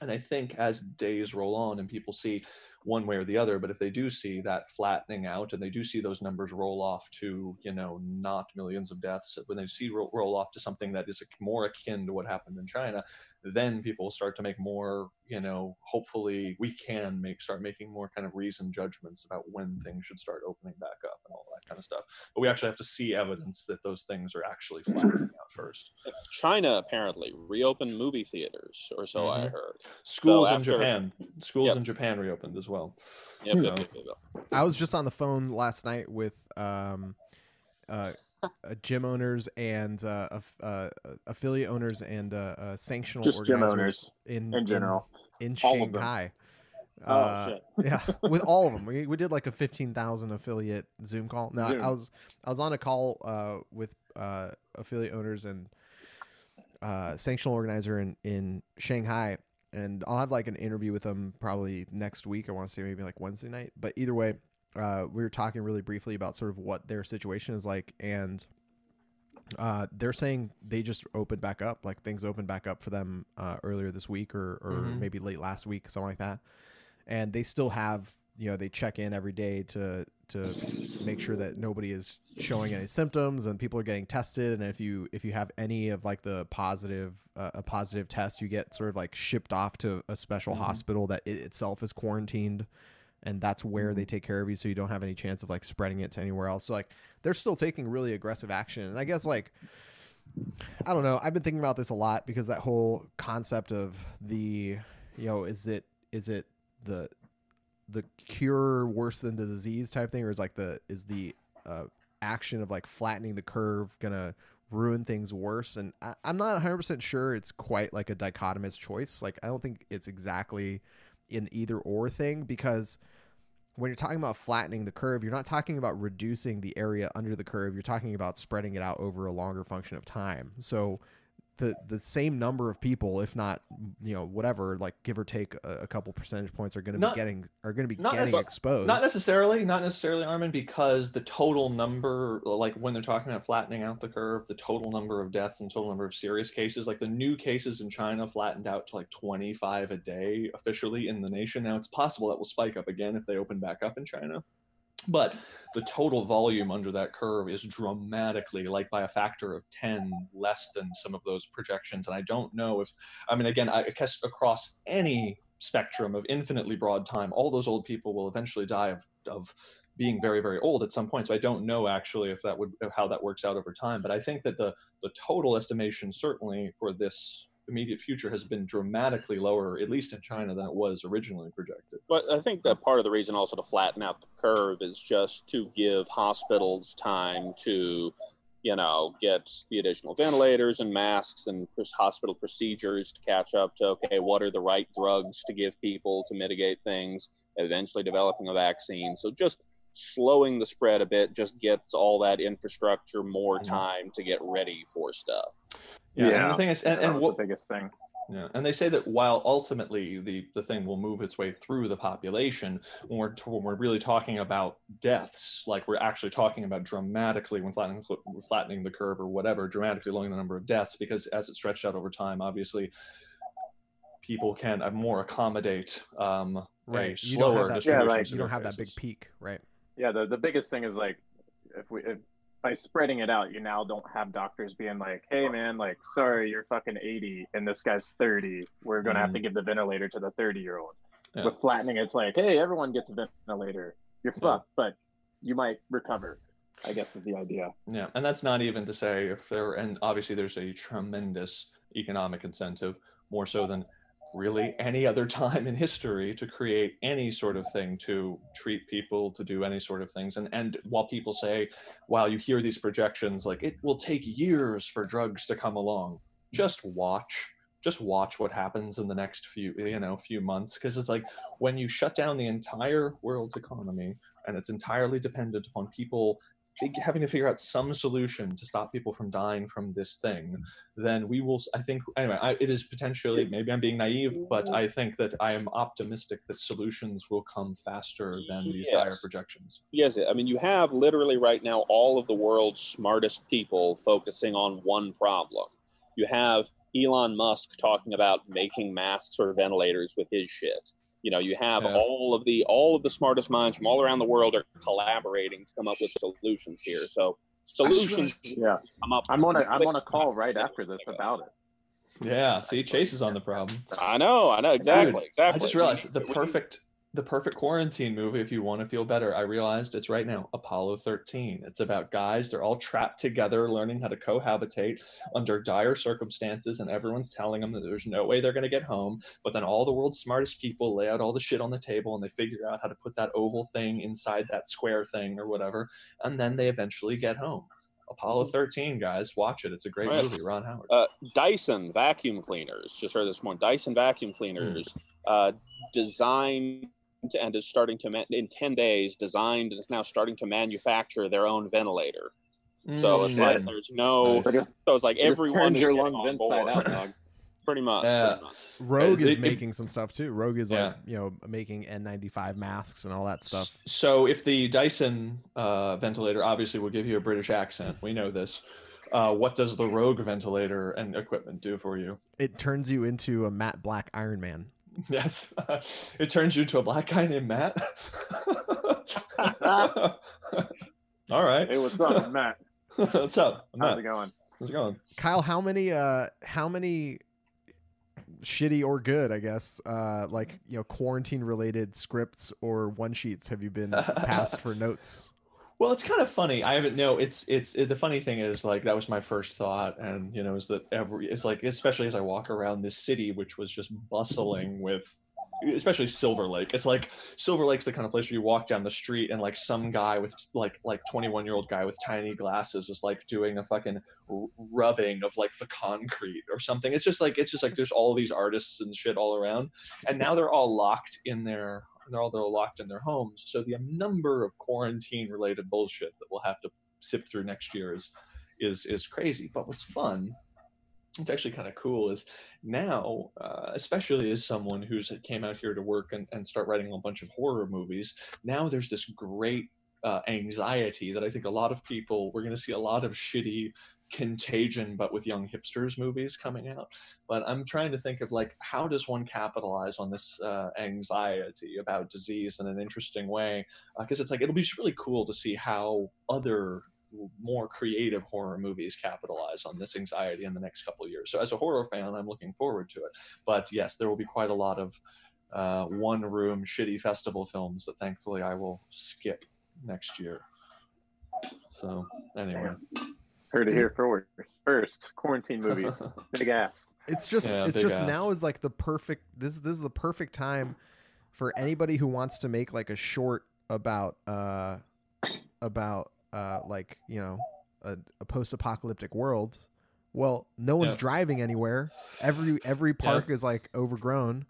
And I think as days roll on and people see one way or the other, but if they do see that flattening out and they do see those numbers roll off to, you know, not millions of deaths, when they see roll, roll off to something that is more akin to what happened in China, then people start to make more, you know, hopefully we can make start making more kind of reasoned judgments about when things should start opening back up and all that kind of stuff. But we actually have to see evidence that those things are actually flattening out first. China apparently reopened movie theaters, or so I Mhm. heard. Schools in after- Japan, schools Yep. in Japan reopened as well. Yep, So- yep, yep, yep, yep. I was just on the phone last night with um, uh, uh, gym owners and uh, uh, uh, affiliate owners and uh, uh, sanctional Just gym owners in in general. in, in All of. Shanghai. Oh Uh, shit. yeah, with all of them. We, we did like a fifteen thousand affiliate Zoom call. No, I- Zoom. I was I was on a call uh, with uh, affiliate owners and uh, sanctional organizer in in Shanghai, and I'll have like an interview with them probably next week. I want to say maybe like Wednesday night. But either way, uh, we were talking really briefly about sort of what their situation is like, and uh, they're saying they just opened back up, like things opened back up for them uh, earlier this week or or Mhm. maybe late last week, something like that. And they still have, you know, they check in every day to to make sure that nobody is showing any symptoms and people are getting tested. And if you if you have any of like the positive uh, a positive test, you get sort of like shipped off to a special Mhm. hospital that it itself is quarantined and that's where they take care of you. So you don't have any chance of like spreading it to anywhere else. So like they're still taking really aggressive action. And i guess like i don't know. I've been thinking about this a lot because that whole concept of the you know is it is it the the cure worse than the disease type thing, or is like the is the uh, action of like flattening the curve gonna ruin things worse? And I, I'm not 100 percent sure it's quite like a dichotomous choice. Like I don't think it's exactly an either or thing because when you're talking about flattening the curve, you're not talking about reducing the area under the curve. You're talking about spreading it out over a longer function of time. So the the same number of people, if not you know whatever, like give or take a, a couple percentage points, are going to be getting are going to be getting exposed. Not necessarily, not necessarily, Armin, because the total number, like when they're talking about flattening out the curve, the total number of deaths and total number of serious cases, like the new cases in China flattened out to like 25 a day officially in the nation. Now it's possible that will spike up again if they open back up in China. But the total volume under that curve is dramatically, like by a factor of 10, less than some of those projections. And I don't know if, I mean, again, I guess across any spectrum of infinitely broad time, all those old people will eventually die of, of being very, very old at some point. So I don't know actually if that would how that works out over time. But I think that the the total estimation certainly for this immediate future has been dramatically lower, at least in China, than it was originally projected. But I think that part of the reason also to flatten out the curve is just to give hospitals time to, you know, get the additional ventilators and masks and hospital procedures to catch up to, okay, what are the right drugs to give people to mitigate things, eventually developing a vaccine. So just slowing the spread a bit just gets all that infrastructure more Mhm. time to get ready for stuff. Yeah, and the thing is, and, and what the biggest thing. Yeah, and they say that while ultimately the, the thing will move its way through the population, when we're t- when we're really talking about deaths, like we're actually talking about dramatically when flattening flattening the curve or whatever, dramatically lowering the number of deaths, because as it stretched out over time, obviously people can uh, more accommodate um, a right. You don't slower have that. Yeah, distribution like- you don't have that big peak, right? Yeah, the, the biggest thing is like if we if, by spreading it out, you now don't have doctors being like, "Hey, man, like, sorry, you're fucking 80 and this guy's 30. We're gonna have to mm-hmm. give the ventilator to the 30 year old." Yeah. With flattening, it's like, "Hey, everyone gets a ventilator. You're Yeah. fucked, but you might recover." I guess is the idea. Yeah, and that's not even to say if there, and obviously there's a tremendous economic incentive, more so than really any other time in history to create any sort of thing to treat people to do any sort of things. And and while people say while you hear these projections like it will take years for drugs to come along. Mm-hmm. Just watch just watch what happens in the next few you know few months. Because it's like when you shut down the entire world's economy and it's entirely dependent upon people having to figure out some solution to stop people from dying from this thing then we will i think anyway I, it is potentially maybe i'm being naive but i think that i am optimistic that solutions will come faster than these dire projections Yes, I mean, you have literally right now all of the world's smartest people focusing on one problem. You have Elon Musk talking about making masks or ventilators with his shit. You know, you have Yeah. all of the all of the smartest minds from all around the world are collaborating to come up with solutions here. So solutions Yeah, come up. I'm on a I'm on a call right after this about it. yeah see chase is on the problem I know, I know exactly, exactly. I just realized the We- we- perfect the perfect quarantine movie if you want to feel better. I realized it's right now Apollo 13. It's about guys, they're all trapped together learning how to cohabitate under dire circumstances and everyone's telling them that there's no way they're going to get home, but then all the world's smartest people lay out all the shit on the table and they figure out how to put that oval thing inside that square thing or whatever and then they eventually get home. Apollo 13 guys, watch it. It's a great Right. movie, Ron Howard. uh, Dyson vacuum cleaners. Just heard this morning. Dyson vacuum cleaners uh, designed and is starting to ma- in ten days designed and is now starting to manufacture their own ventilator. So it's Mm. like there's no. Nice. But So it's like it everyone is your getting lungs on inside out, dog. Pretty much. Yeah. pretty much. Rogue is it- making some stuff too. Rogue is like you know making N95 masks and all that stuff. So if the Dyson uh, ventilator obviously will give you a British accent, we know this. Uh, what does the Rogue ventilator and equipment do for you? It turns you into a matte black Iron Man. Yes, it turns you into a black guy named Matt. All right. Hey, what's up, Matt? What's up? I'm How's Matt. it going? How's it going? Kyle, how many uh how many shitty or good, I guess, uh like, you know, quarantine related scripts or one sheets have you been passed for notes? Well, it's kind of funny. I haven't. No, it's it's it, the funny thing is like that was my first thought, and you know, is that every it's like especially as I walk around this city, which was just bustling with especially Silver Lake. It's like Silver Lake's the kind of place where you walk down the street and like some guy with like like 21 year old guy with tiny glasses is like doing a fucking rubbing of like the concrete or something. It's just like it's just like there's all these artists and shit all around, and now they're all locked in their they're all they're locked in their homes. So the number of quarantine related bullshit that we'll have to sift through next year is is is crazy. But what's fun it's actually kind of cool is now uh, especially as someone who's came out here to work and, and start writing a bunch of horror movies now there's this great uh, anxiety that i think a lot of people we're going to see a lot of shitty contagion but with young hipsters movies coming out but i'm trying to think of like how does one capitalize on this uh, anxiety about disease in an interesting way because it's like it'll be really cool to see how other more creative horror movies capitalize on this anxiety in the next couple years. So as a horror fan, I'm looking forward to it. But yes, there will be quite a lot of uh, one room shitty festival films that thankfully I will skip next year. So anyway, Heard it here first. First, quarantine movies. Big ass. It's just Yeah, it's just ass. now is like the perfect this this is the perfect time for anybody who wants to make like a short about uh about uh like, you know, a, a post-apocalyptic world. Well, no one's Yeah. driving anywhere. Every every park is like overgrown.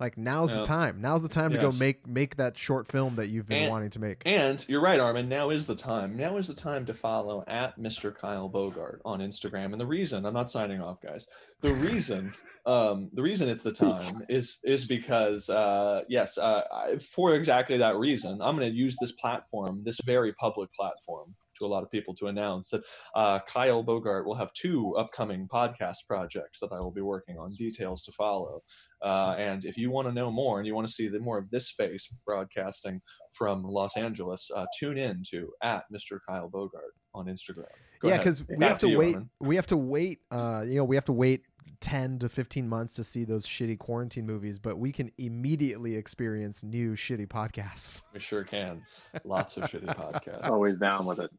Like now's Yeah. the time. Now's the time to go make make that short film that you've been And- wanting to make. And you're right, Armin. Now is the time. Now is the time to follow at Mr. Kyle Bogart on Instagram. And the reason I'm not signing off, guys. The reason, um, the reason it's the time is is because uh, yes, uh, I, for exactly that reason, I'm going to use this platform, this very public platform, to a lot of people to announce that uh, Kyle Bogart will have two upcoming podcast projects that I will be working on. Details to follow. Uh, and if you want to know more and you want to see the more of this face broadcasting from Los Angeles, uh, tune in to at Mr. Kyle Bogart on Instagram. Go yeah, because we Back have to, wait. We have to wait. Uh, you know, we have to wait ten to fifteen months to see those shitty quarantine movies, but we can immediately experience new shitty podcasts. We sure can. Lots of shitty podcasts. Always down with it.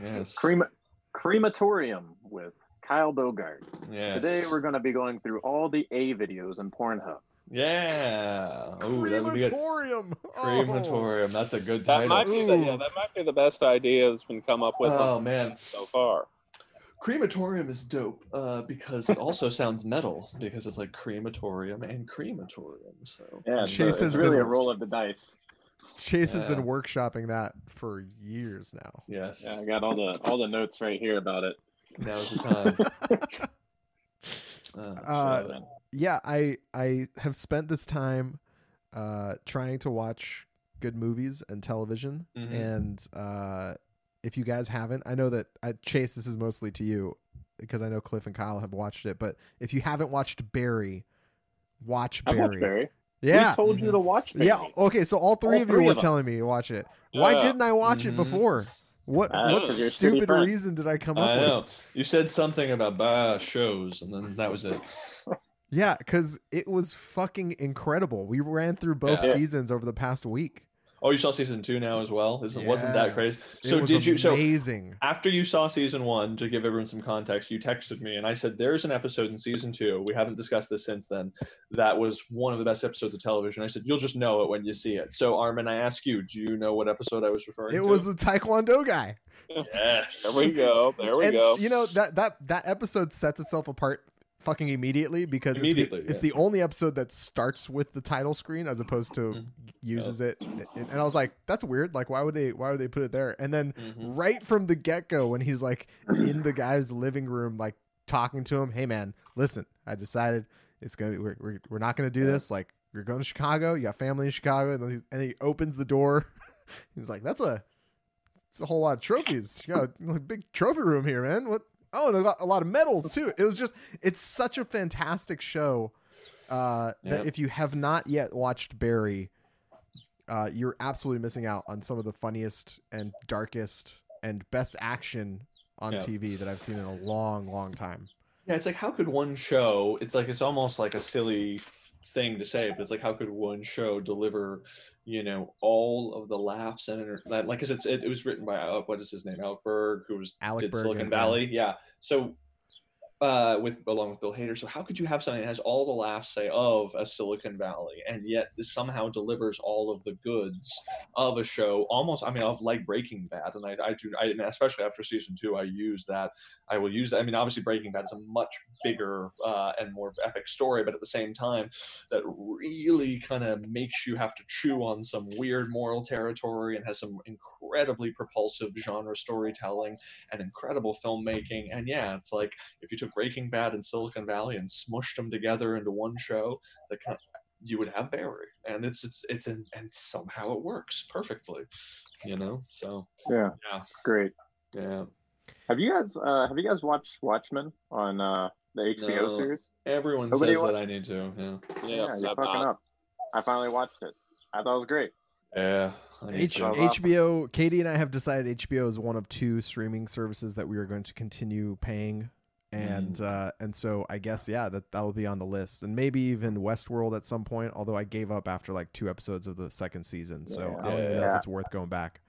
Yes. Crema- crematorium with Kyle Bogart. yes. Today we're going to be going through all the A videos in Pornhub. Yeah. Oh, that would be good. Crematorium. Oh. Crematorium. That's a good That title. might be the, yeah, that might be the best idea that's been come up with Oh man. so far. Crematorium is dope uh, because it also sounds metal because it's like crematorium and crematorium. So Yeah, Chase so has it's really been- a roll of the dice. Chase has been workshopping that for years now. yes, Yeah, I got all the all the notes right here about it. Now now's the time. Uh, Uh, yeah, I I have spent this time uh, trying to watch good movies and television, Mhm. and uh, if you guys haven't, I know that uh, Chase, this is mostly to you because I know Cliff and Kyle have watched it. But if you haven't watched Barry, watch I Barry. watched Barry. Yeah, We told you to watch Barry. yeah. Okay, so all three All of you three were of telling me to watch it. Why didn't I watch it Mhm. before? What what because you're a shitty stupid reason did I come up I with? know you said something about bah shows, and then that was it. Yeah, because it was fucking incredible. We ran through both Yeah. seasons over the past week. Oh, you saw season two now as well. Isn't, Wasn't that crazy? Yes, it So was did you? So amazing? after you saw season one, to give everyone some context, you texted me and I said, There's an episode in season two. We haven't discussed this since then. That was one of the best episodes of television. I said, You'll just know it when you see it. So, Armin, I ask you, do you know what episode I was referring It to? It was the Taekwondo guy. Yes. There we go. There we and go. you know that that that episode sets itself apart fucking immediately because Immediately, it's, the, yeah. it's the only episode that starts with the title screen as opposed to Mhm. uses it. And I was like, that's weird. Like, why would they why would they put it there? And then Mhm. right from the get go, when he's like in the guy's living room, like talking to him, hey man, listen, I decided it's gonna be we're we're, we're not gonna do this. Like, you're going to Chicago, you got family in Chicago, and then he, and he opens the door. he's like, that's a it's a whole lot of trophies. You got a big trophy room here, man. What? Oh, and a lot, a lot of medals too. It was just, it's such a fantastic show uh, that Yep. if you have not yet watched Barry, uh, you're absolutely missing out on some of the funniest and darkest and best action on Yeah. TV that I've seen in a long, long time. Yeah, it's like, how could one show, it's like, it's almost like a silly thing to say, but it's like, how could one show deliver, you know, all of the laughs and, like, because it's, it, it was written by, uh, what is his name? Alec Berg, who was Alec did Berg, Silicon. Valley. Yeah. So uh, with along with Bill Hader. So how could you have something that has all the laughs, say, of a Silicon Valley, and yet somehow delivers all of the goods of a show, almost? I mean, of like Breaking Bad, and I, I do, I, especially after season two, I use that. I will use that. I mean, obviously, Breaking Bad is a much bigger uh, and more epic story, but at the same time, that really kind of makes you have to chew on some weird moral territory and has some incredibly propulsive genre storytelling and incredible filmmaking. And yeah, it's like if you took Breaking Bad and Silicon Valley and smushed them together into one show, that kind of, you would have Barry, and it's it's it's an, and somehow it works perfectly, you know. So Yeah, yeah, great. yeah. Have you guys uh have you guys watched Watchmen on uh the HBO No. series? Everyone Nobody says watched- that I need to. Yeah, Yeah, you're I've fucking not. up. I finally watched it. I thought it was great. yeah. H- to. Well, well. HBO. Katie and I have decided HBO is one of two streaming services that we are going to continue paying, and Mm. uh, and so I guess yeah that that will be on the list, and maybe even Westworld at some point. Although I gave up after like two episodes of the second season, so I don't even know if it's worth going back.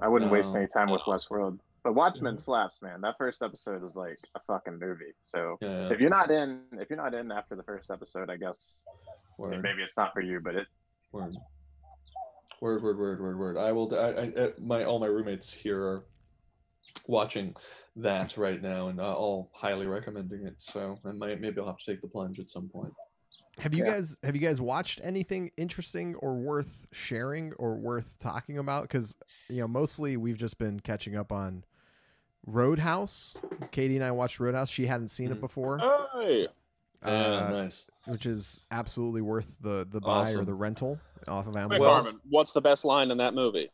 I wouldn't waste any time with Westworld. But Watchmen Mhm. slaps, man. That first episode was like a fucking movie. So Yeah, if you're not in, if you're not in after the first episode, I guess word. maybe it's not for you. But it, Word. Word, word, word, word, word. I will. I, I, I- my all my roommates here are watching that right now, and uh, all highly recommending it. So I might maybe I'll have to take the plunge at some point. Have you Yeah. guys have you guys watched anything interesting or worth sharing or worth talking about? Because you know mostly we've just been catching up on Roadhouse. Katie and I watched Roadhouse. She hadn't seen it Mhm. before. Hey, Yeah, Uh, nice. which is absolutely worth the the buy or the rental off of Hey, Amazon. Well- Carmen, what's the best line in that movie?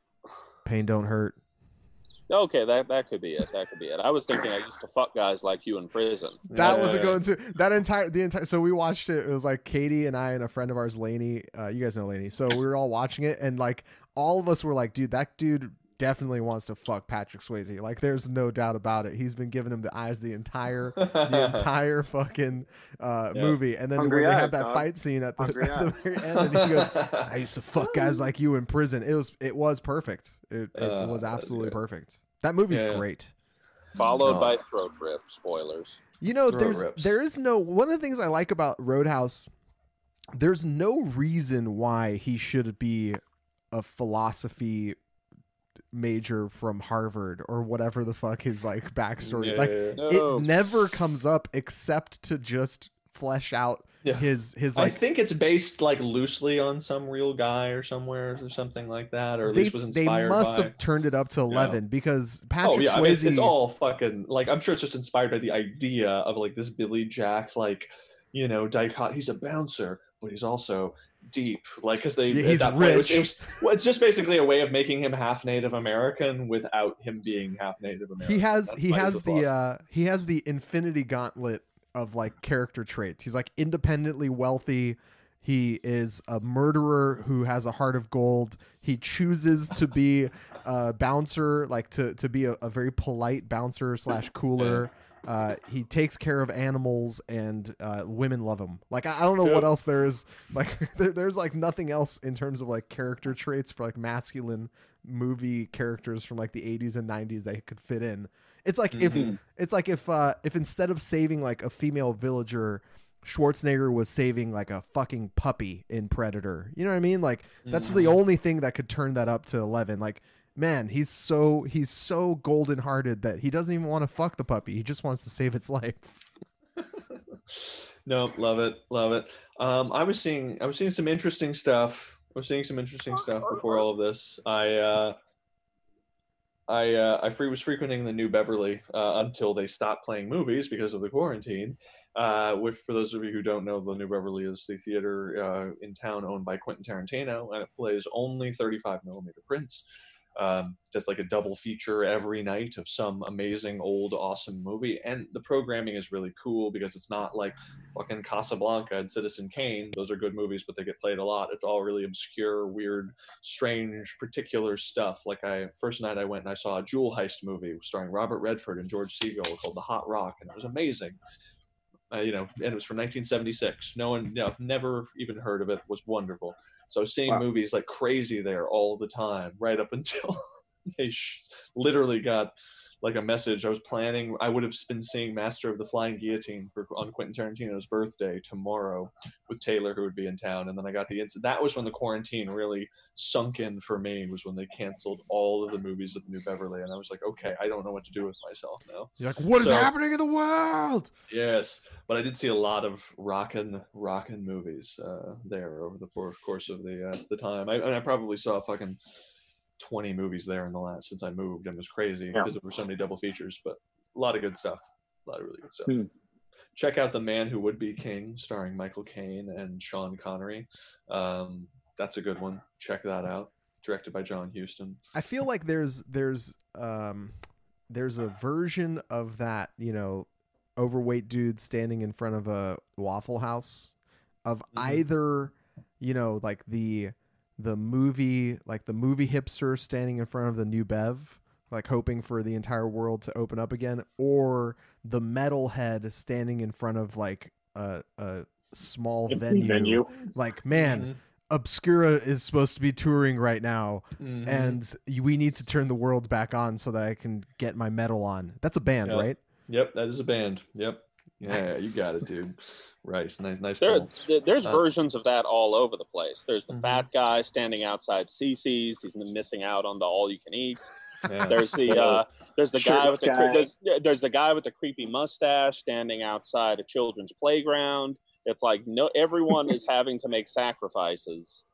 Pain don't hurt. Okay, that that could be it. That could be it. I was thinking I used to fuck guys like you in prison. That Yeah, was a yeah, going to that entire the entire. So we watched it. It was like Katie and I and a friend of ours, Laney. Uh, you guys know Laney. So we were all watching it, and like all of us were like, "Dude, that dude definitely wants to fuck Patrick Swayze." Like, there's no doubt about it. He's been giving him the eyes the entire the entire fucking uh, Yeah. movie, and then Hungry when they eyes, have that dog. fight scene at the, at the very end, and he goes, "I used to fuck guys like you in prison." It was it was perfect. It, it Uh, was absolutely good. perfect. That movie's Yeah. great. Followed No. by throat rip. Spoilers. You know, Throat there's rips. there is no one of the things I like about Roadhouse. There's no reason why he should be a philosophy major from Harvard or whatever the fuck his like backstory. Yeah, like yeah, yeah. No. it never comes up except to just flesh out Yeah. his his I think it's based like loosely on some real guy or somewhere or something like that, or at they, least was inspired. they must by. have turned it up to 11 because oh, Patrick oh yeah, Swayze I mean, it's, it's all fucking like I'm sure it's just inspired by the idea of like this Billy Jack like you know dicot. He's a bouncer, but he's also deep. Like because they Yeah, he's that point, it was, rich. it was well, it's just basically a way of making him half Native American without him being half Native American. he has That's he has the uh he has the infinity gauntlet of like character traits he's like independently wealthy he is a murderer who has a heart of gold he chooses to be a bouncer like to to be a, a very polite bouncer slash cooler uh, he takes care of animals and uh, women love him. Like I, I don't know what else there is. Like there, there's like nothing else in terms of like character traits for like masculine movie characters from like the 80s and 90s that could fit in. It's like if Mhm. it's like if uh if instead of saving like a female villager, Schwarzenegger was saving like a fucking puppy in Predator. You know what I mean? Like that's the Mhm. only thing that could turn that up to 11. Like man, he's so he's so golden hearted that he doesn't even want to fuck the puppy. He just wants to save its life. no, love it, love it. Um, I was seeing, I was seeing some interesting stuff. I was seeing some interesting stuff before all of this. I, uh, I, uh, I free, was frequenting the New Beverly uh, until they stopped playing movies because of the quarantine. Uh, which, for those of you who don't know, the New Beverly is the theater uh, in town owned by Quentin Tarantino, and it plays only 35 millimeter prints. Um, does like a double feature every night of some amazing old awesome movie and the programming is really cool because it's not like fucking casablanca and citizen kane. Those are good movies but they get played a lot. It's all really obscure weird strange particular stuff. Like i first night i went and i saw a jewel heist movie starring robert redford and george segal called the hot rock and it was amazing uh, you know, and it was from 1976. No one, you know, never even heard of it. Was wonderful. So seeing Wow. movies like crazy there all the time, right up until they sh- literally got like a message. I was planning. I would have been seeing Master of the Flying Guillotine for on Quentin Tarantino's birthday tomorrow with Taylor, who would be in town. And then I got the incident. That was when the quarantine really sunk in for me. Was when they canceled all of the movies at the New Beverly, and I was like, okay, I don't know what to do with myself now. You're like, what is So- happening in the world? Yes, but I did see a lot of rockin' rockin' movies uh, there over the course of the uh, the time. I, and I probably saw fucking twenty movies there in the last since I moved, and it was crazy Yeah. because there were so many double features. But a lot of good stuff, a lot of really good stuff. Hmm. Check out The Man Who Would Be King, starring Michael Caine and Sean Connery. Um, that's a good one. Check that out. Directed by John Huston. I feel like there's there's um there's a version of that, you know, overweight dude standing in front of a waffle house of Mhm. either, you know, like the the movie like the movie hipster standing in front of the new bev like hoping for the entire world to open up again or the metalhead standing in front of like a a small venue, venue. like man obscura is supposed to be touring right now Mhm. and we need to turn the world back on so that I can get my metal on. That's a band, Yeah. right? Yep, that is a band. Yep. Yeah, Nice. you got it, dude. Rice, nice, nice. There, pull. there's Uh, versions of that all over the place. There's the Mhm. fat guy standing outside CiCi's. He's missing out on the all you can eat. Yeah. There's the uh, there's the guy with the Shirtless cre- guy. there's, there's the guy with the creepy mustache standing outside a children's playground. It's like no everyone is having to make sacrifices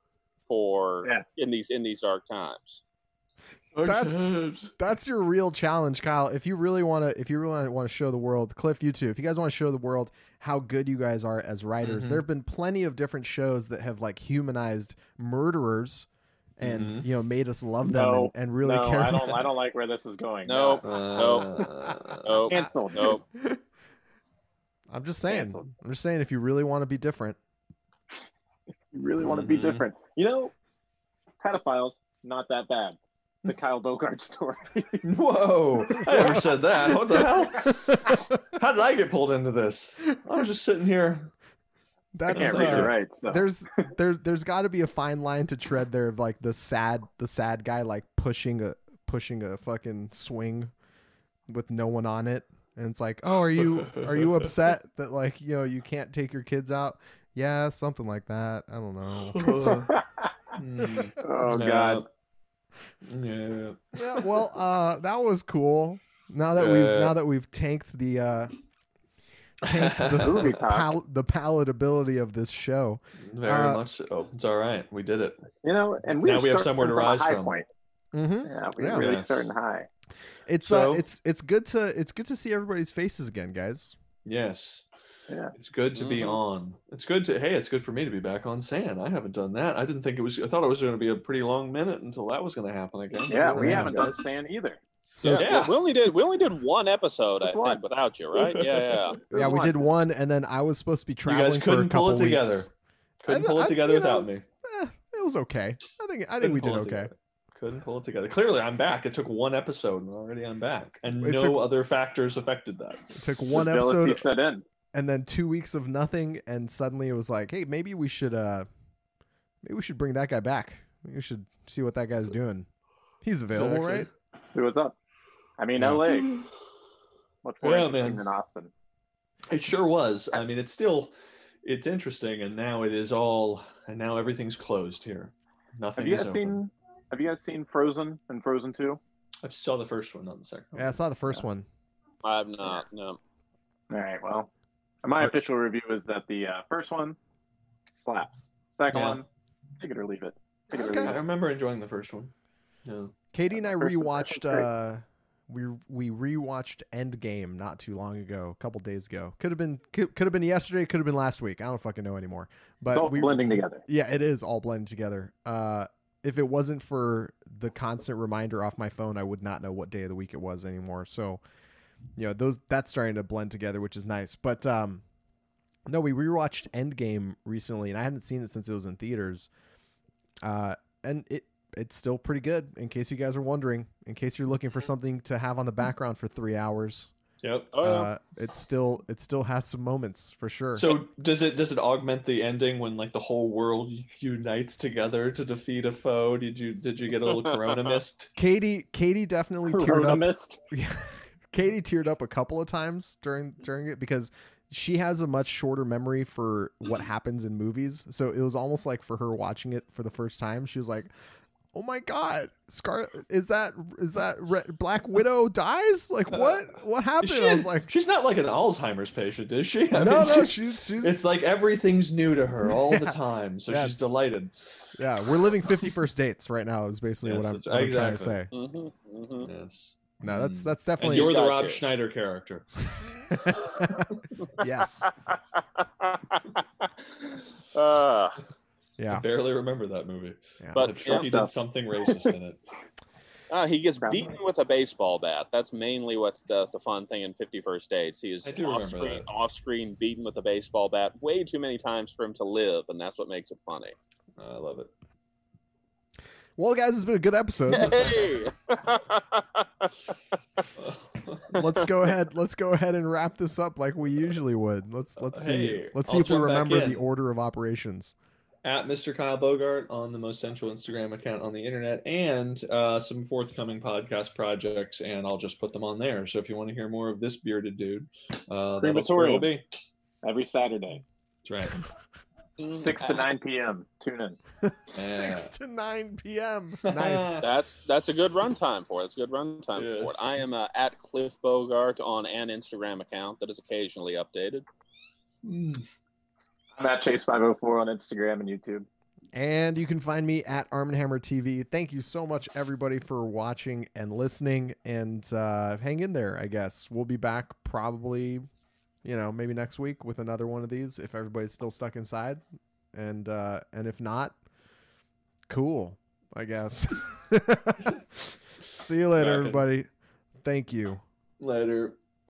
for Yeah. in these in these dark times. That's- That's your real challenge, Kyle. If you really want to, if you really want to show the world, Cliff, you too. If you guys want to show the world how good you guys are as writers, Mhm. there have been plenty of different shows that have like humanized murderers and Mhm. you know made us love them No, and, and really no, care. I don't. about I don't like where this is going. Nope. Uh, Nope. Canceled. Nope. I'm just saying. Canceled. I'm just saying. If you really want to be different, You really want to be Mhm. different. You know, pedophiles not that bad. The Kyle Bogart story. Whoa! I never said that. What the hell? How did I get pulled into this? I was just sitting here. I that's can't read uh, right. So. there's there's there's got to be a fine line to tread there of like the sad the sad guy like pushing a pushing a fucking swing with no one on it and it's like oh are you are you upset that like you know you can't take your kids out yeah something like that i don't know Hmm. oh Yeah. God. Yeah. yeah well uh that was cool now that we've now that we've tanked the uh tanked the the, pal- the palatability of this show Very Uh, much so. It's all right. We did it. You know, and we Now we have somewhere to rise from. Point. mm-hmm. Yeah, we're Yeah. really Yes. starting high. it's So- uh it's it's good to it's good to see everybody's faces again guys Yes. Yeah. It's good to be Mhm. on. It's good to hey, it's good for me to be back on sand. I haven't done that. I didn't think it was I thought it was going to be a pretty long minute until that was going to happen again. Yeah, we haven't done Stan either. so yeah, Yeah. we only did we only did one episode, I Just think, without you, right? Yeah, yeah. Yeah, we did one, and then I was supposed to be You traveling guys for a couldn't couple pull it together. weeks. Couldn't I- pull I- it together you know, without me. Eh, it was okay. I think I think Couldn't we did okay. together. Couldn't pull it together. Clearly, I'm back. It took one episode, and already I'm back, and It no took- other factors affected that. It took one jealousy episode set in. And then two weeks of nothing, and suddenly it was like, hey, maybe we should uh, maybe we should bring that guy back. We should see what that guy's doing. He's available, Exactly. right? See what's up. I mean, Yeah. LA. Much more Yeah, interesting man. than Austin. It sure was. I mean, it's still, it's interesting, and now it is all, and now everything's closed here. Nothing Have you is guys open. seen? Have you guys seen Frozen and Frozen Two? I saw the first one, not the second. one. Yeah, I saw the first one. I have not. No. All right. Well, my Are- official review is that the uh, first one slaps. Second Yeah. one, take it or leave it. Take it Okay. or leave I it. remember enjoying the first one. Yeah. Katie and I First one- rewatched. second Uh, we we rewatched Endgame not too long ago, a couple days ago. Could have been could, could have been yesterday. Could have been last week. I don't fucking know anymore. But It's all we blending together. Yeah, it is all blending together. Uh, if it wasn't for the constant reminder off my phone, I would not know what day of the week it was anymore. So, you know, those that's starting to blend together, which is nice. But um, no, we rewatched Endgame recently, and I hadn't seen it since it was in theaters. Uh, and it it's still pretty good. In case you guys are wondering, in case you're looking for something to have on the background for three hours, Yep. Oh, yeah. uh, it still it still has some moments for sure. So does it does it augment the ending when like the whole world unites together to defeat a foe? Did you did you get a little Corona mist? Katie Katie definitely teared up mist. Katie teared up a couple of times during during it because she has a much shorter memory for what happens in movies. So it was almost like for her watching it for the first time, she was like, "Oh my god, Scar is that is that Re- Black Widow dies? Like what what happened?" She I was like, she's not like an Alzheimer's patient, is she? I "No, mean, no, she- she's she's it's like everything's new to her all the time, so Yeah, she's delighted. yeah, we're living 50 first dates right now is basically Yes, what I'm, what I'm trying to say. Mm-hmm, hmm Yes. No, that's Mm. that's And definitely you're the Rob this. Schneider character. yes. uh, I barely remember that movie. yeah. But- I'm sure he Yeah. did something racist in it. uh, he gets Probably. beaten with a baseball bat. That's mainly what's the, the fun thing in 50 First Dates. He is I off-screen, off screen, beaten with a baseball bat way too many times for him to live, and that's what makes it funny. I love it. Well, guys, it's been a good episode. Hey! let's go ahead. Let's go ahead and wrap this up like we usually would. Let's let's see. Hey, let's see I'll if we remember the order of operations. At Mr. Kyle Bogart on the most central Instagram account on the internet, and uh, some forthcoming podcast projects, and I'll just put them on there. So if you want to hear more of this bearded dude, uh, that's where it'll be. Every Saturday, That's right. six to nine p.m. Tune in. Six to nine p.m. Nice. That's that's a good runtime for it. It's a good runtime for Yes. it. I am uh, at Cliff Bogart on an Instagram account that is occasionally updated. Mm. I'm at Chase five hundred four on Instagram and YouTube. And you can find me at Arm and Hammer TV. Thank you so much, everybody, for watching and listening. And uh, hang in there, I guess. We'll be back probably, you know, maybe next week with another one of these if everybody's still stuck inside. And uh, and if not, cool, I guess. See you later, everybody. Thank you. Later.